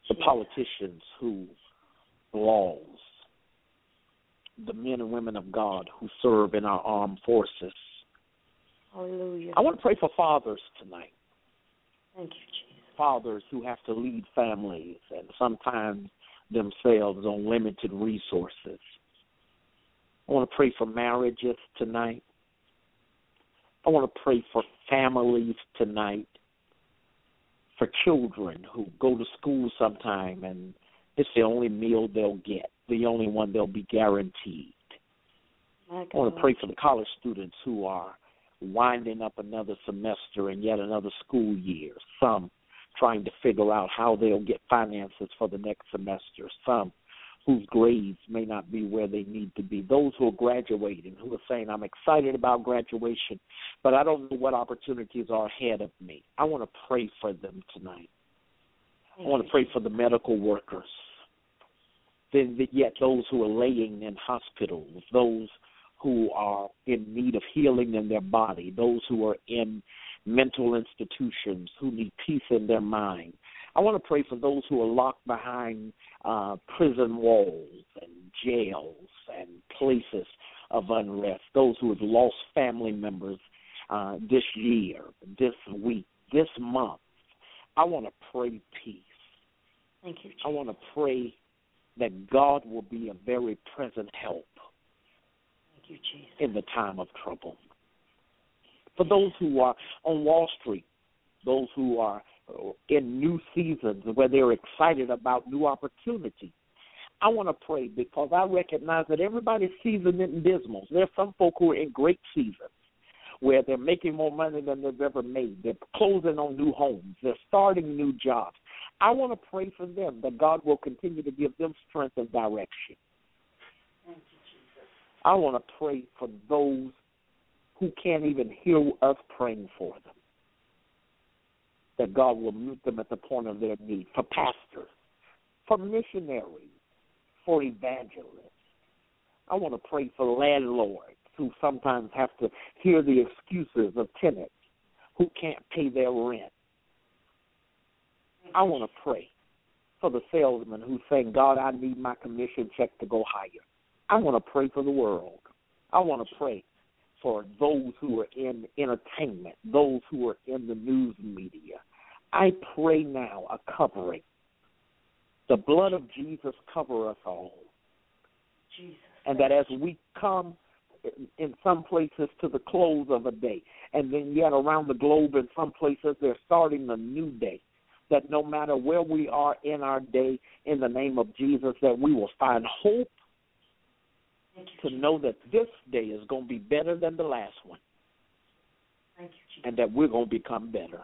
Speaker 5: The politicians who laws. The men and women of God who serve in our armed forces.
Speaker 4: Hallelujah.
Speaker 5: I want to pray for fathers tonight.
Speaker 4: Thank you, Jesus.
Speaker 5: Fathers who have to lead families and sometimes themselves on limited resources. I want to pray for marriages tonight. I want to pray for families tonight, for children who go to school sometime and it's the only meal they'll get, the only one they'll be guaranteed. I want to pray for the college students who are winding up another semester and yet another school year. Some trying to figure out how they'll get finances for the next semester. Some whose grades may not be where they need to be. Those who are graduating, who are saying, I'm excited about graduation, but I don't know what opportunities are ahead of me. I want to pray for them tonight. I want to pray for the medical workers. Then yet those who are laying in hospitals, those who are in need of healing in their body, those who are in mental institutions who need peace in their mind. I want to pray for those who are locked behind uh, prison walls and jails and places of unrest, those who have lost family members uh, this year, this week, this month. I want to pray peace.
Speaker 4: Thank you, Jesus.
Speaker 5: I want to pray that God will be a very present help
Speaker 4: Thank you, Jesus.
Speaker 5: in the time of trouble. For those who are on Wall Street, those who are uh, in new seasons where they're excited about new opportunities, I want to pray because I recognize that everybody's season isn't dismal. There are some folk who are in great seasons where they're making more money than they've ever made. They're closing on new homes. They're starting new jobs. I want to pray for them that God will continue to give them strength and direction. I want to pray for those who can't even hear us praying for them. That God will meet them at the point of their need. For pastors, for missionaries, for evangelists. I want to pray for landlords who sometimes have to hear the excuses of tenants who can't pay their rent. I want to pray for the salesman who's saying, God, I need my commission check to go higher. I want to pray for the world. I want to pray for those who are in entertainment, those who are in the news media. I pray now a covering. The blood of Jesus cover us all.
Speaker 4: Jesus.
Speaker 5: And that as we come in some places to the close of a day, and then yet around the globe in some places they're starting a new day. That no matter where we are in our day, in the name of Jesus, that we will find hope to know that this day is going to be better than the last one.
Speaker 4: Thank you, Jesus.
Speaker 5: And that we're going to become better.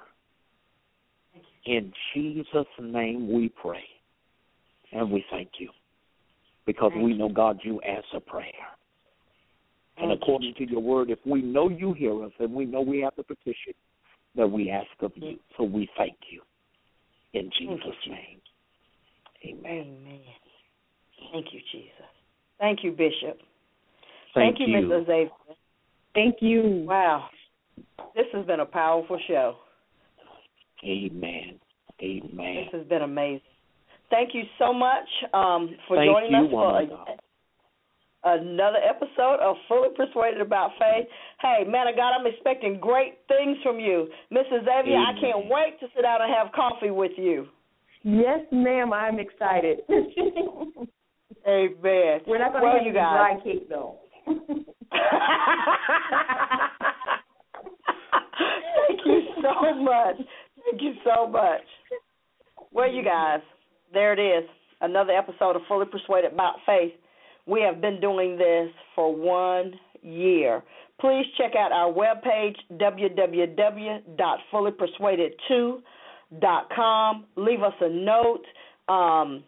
Speaker 4: You.
Speaker 5: In Jesus' name we pray. And we thank you. Because
Speaker 4: Thank
Speaker 5: we know, God, you answer prayer. And
Speaker 4: you,
Speaker 5: according to your word, if we know you hear us and we know we have the petition that we ask of you. So we thank you. In Jesus'
Speaker 4: Jesus.
Speaker 5: name. Amen.
Speaker 4: Amen. Thank you, Jesus. Thank you, Bishop.
Speaker 5: Thank,
Speaker 4: you, Mrs. Azaviea.
Speaker 6: Thank you.
Speaker 4: Wow. This has been a powerful show.
Speaker 5: Amen. Amen.
Speaker 4: This has been amazing. Thank you so much um, for
Speaker 5: Thank
Speaker 4: joining
Speaker 5: you,
Speaker 4: us for
Speaker 5: woman of
Speaker 4: a-
Speaker 5: God.
Speaker 4: Another episode of Fully Persuaded About Faith. Hey, man of God, I'm expecting great things from you. Mrs. Azaviea, I can't wait to sit down and have coffee with you.
Speaker 6: Yes, ma'am. I'm excited.
Speaker 4: Amen.
Speaker 6: We're not going to
Speaker 4: well,
Speaker 6: have
Speaker 4: you guys.
Speaker 6: dry cake though.
Speaker 4: Thank you so much. Thank you so much. Well, you guys, there it is. Another episode of Fully Persuaded About Faith. We have been doing this for one year. Please check out our webpage, www.fullypersuaded2.com. Leave us a note. Um,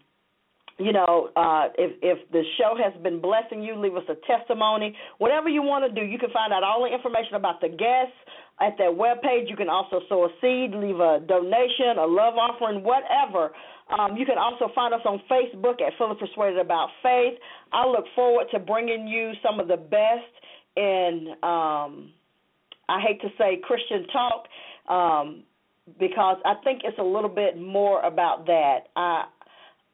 Speaker 4: you know, uh, if if the show has been blessing you, leave us a testimony. Whatever you want to do, you can find out all the information about the guests at that webpage. You can also sow a seed, leave a donation, a love offering, whatever. Um, you can also find us on Facebook at Fully Persuaded About Faith. I look forward to bringing you some of the best in, um, I hate to say Christian talk, um, because I think it's a little bit more about that. I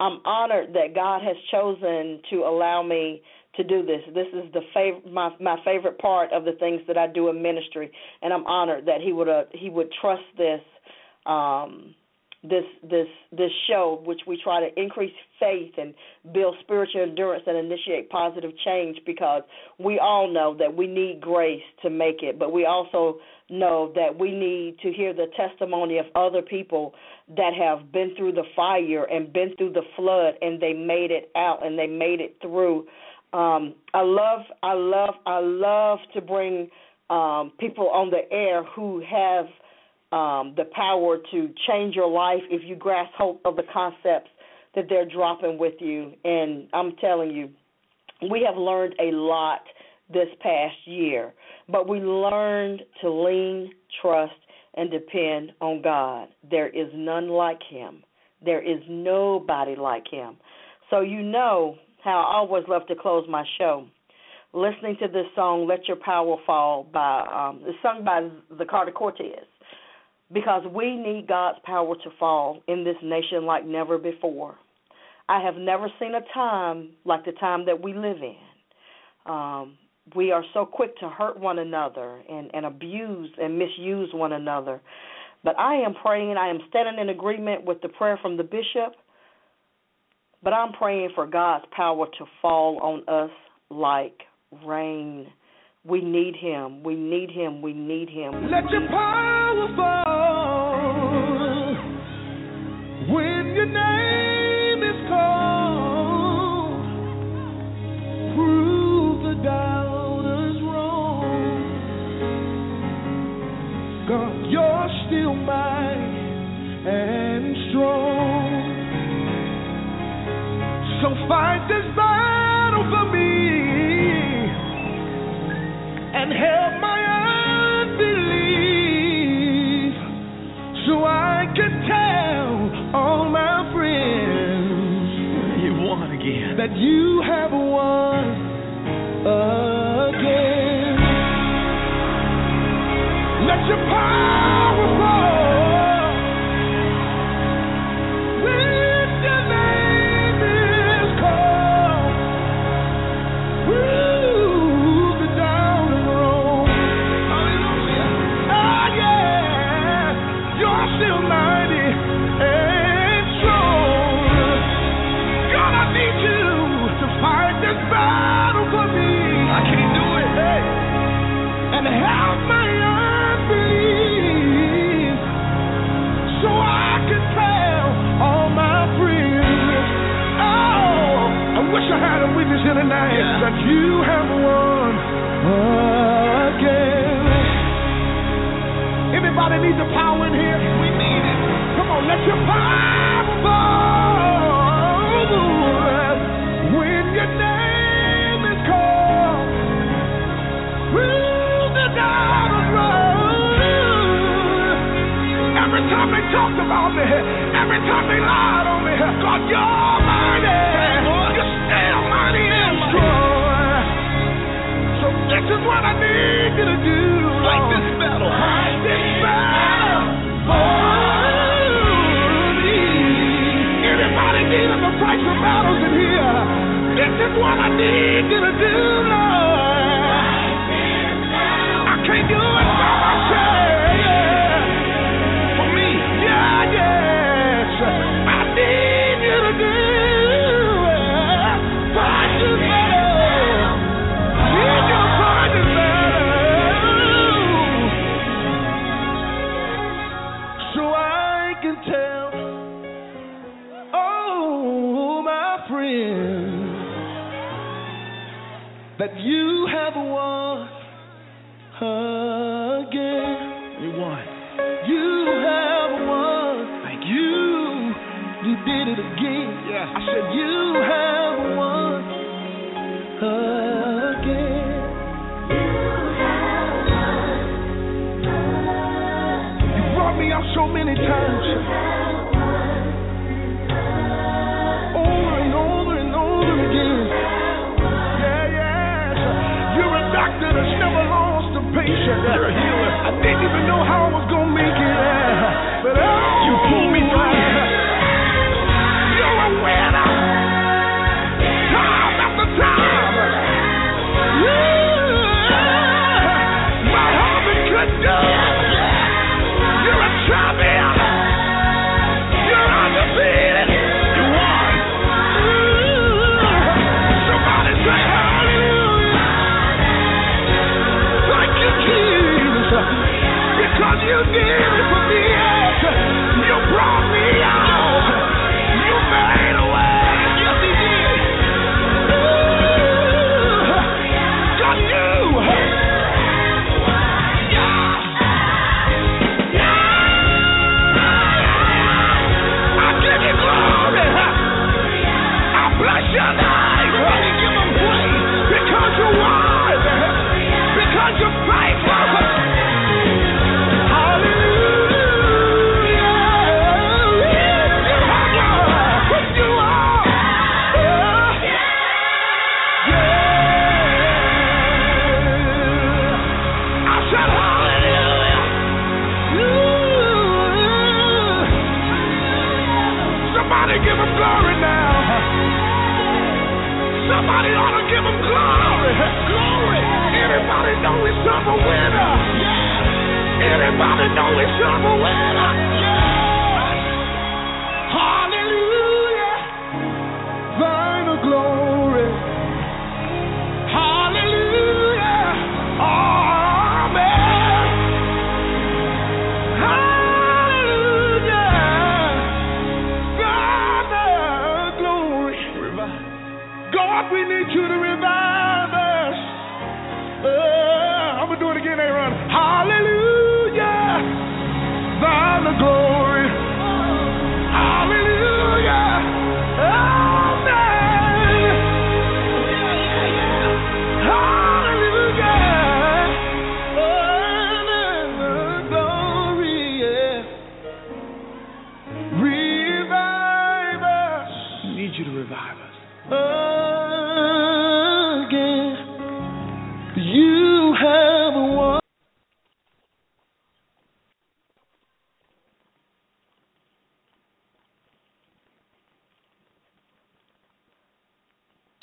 Speaker 4: I'm honored that God has chosen to allow me to do this. This is the fav- my my favorite part of the things that I do in ministry, and I'm honored that He would uh, He would trust this um, this this this show, which we try to increase faith and build spiritual endurance and initiate positive change, because we all know that we need grace to make it, but we also know that we need to hear the testimony of other people that have been through the fire and been through the flood and they made it out and they made it through. Um, I love, I love, I love to bring um, people on the air who have um, the power to change your life if you grasp hold of the concepts that they're dropping with you. And I'm telling you, we have learned a lot this past year, but we learned to lean, trust, and depend on God. There is none like Him. There is nobody like Him. So you know how I always love to close my show. Listening to this song, "Let Your Power Fall" by um, it's sung by the Carter Cortez, because we need God's power to fall in this nation like never before. I have never seen a time like the time that we live in. Um, we are so quick to hurt one another and, and abuse and misuse one another. But I am praying, I am standing in agreement with the prayer from the bishop, but I'm praying for God's power to fall on us like rain. We need Him. We need Him. We need Him.
Speaker 2: Let your power fall when your name is called. Prove the doubters wrong. God, you're still mighty and strong. fight this battle for me and help my unbelief so I can tell all my friends you won again. that you have Somebody needs the power in here. We need it. Come on, let your power burn when your name is called. Through the diamond road. Every time they talked about me, every time they lied on me, God, you're mighty. You're still mighty and strong. So this is what I need you to do.
Speaker 3: This
Speaker 2: is what I need you to do, Lord. you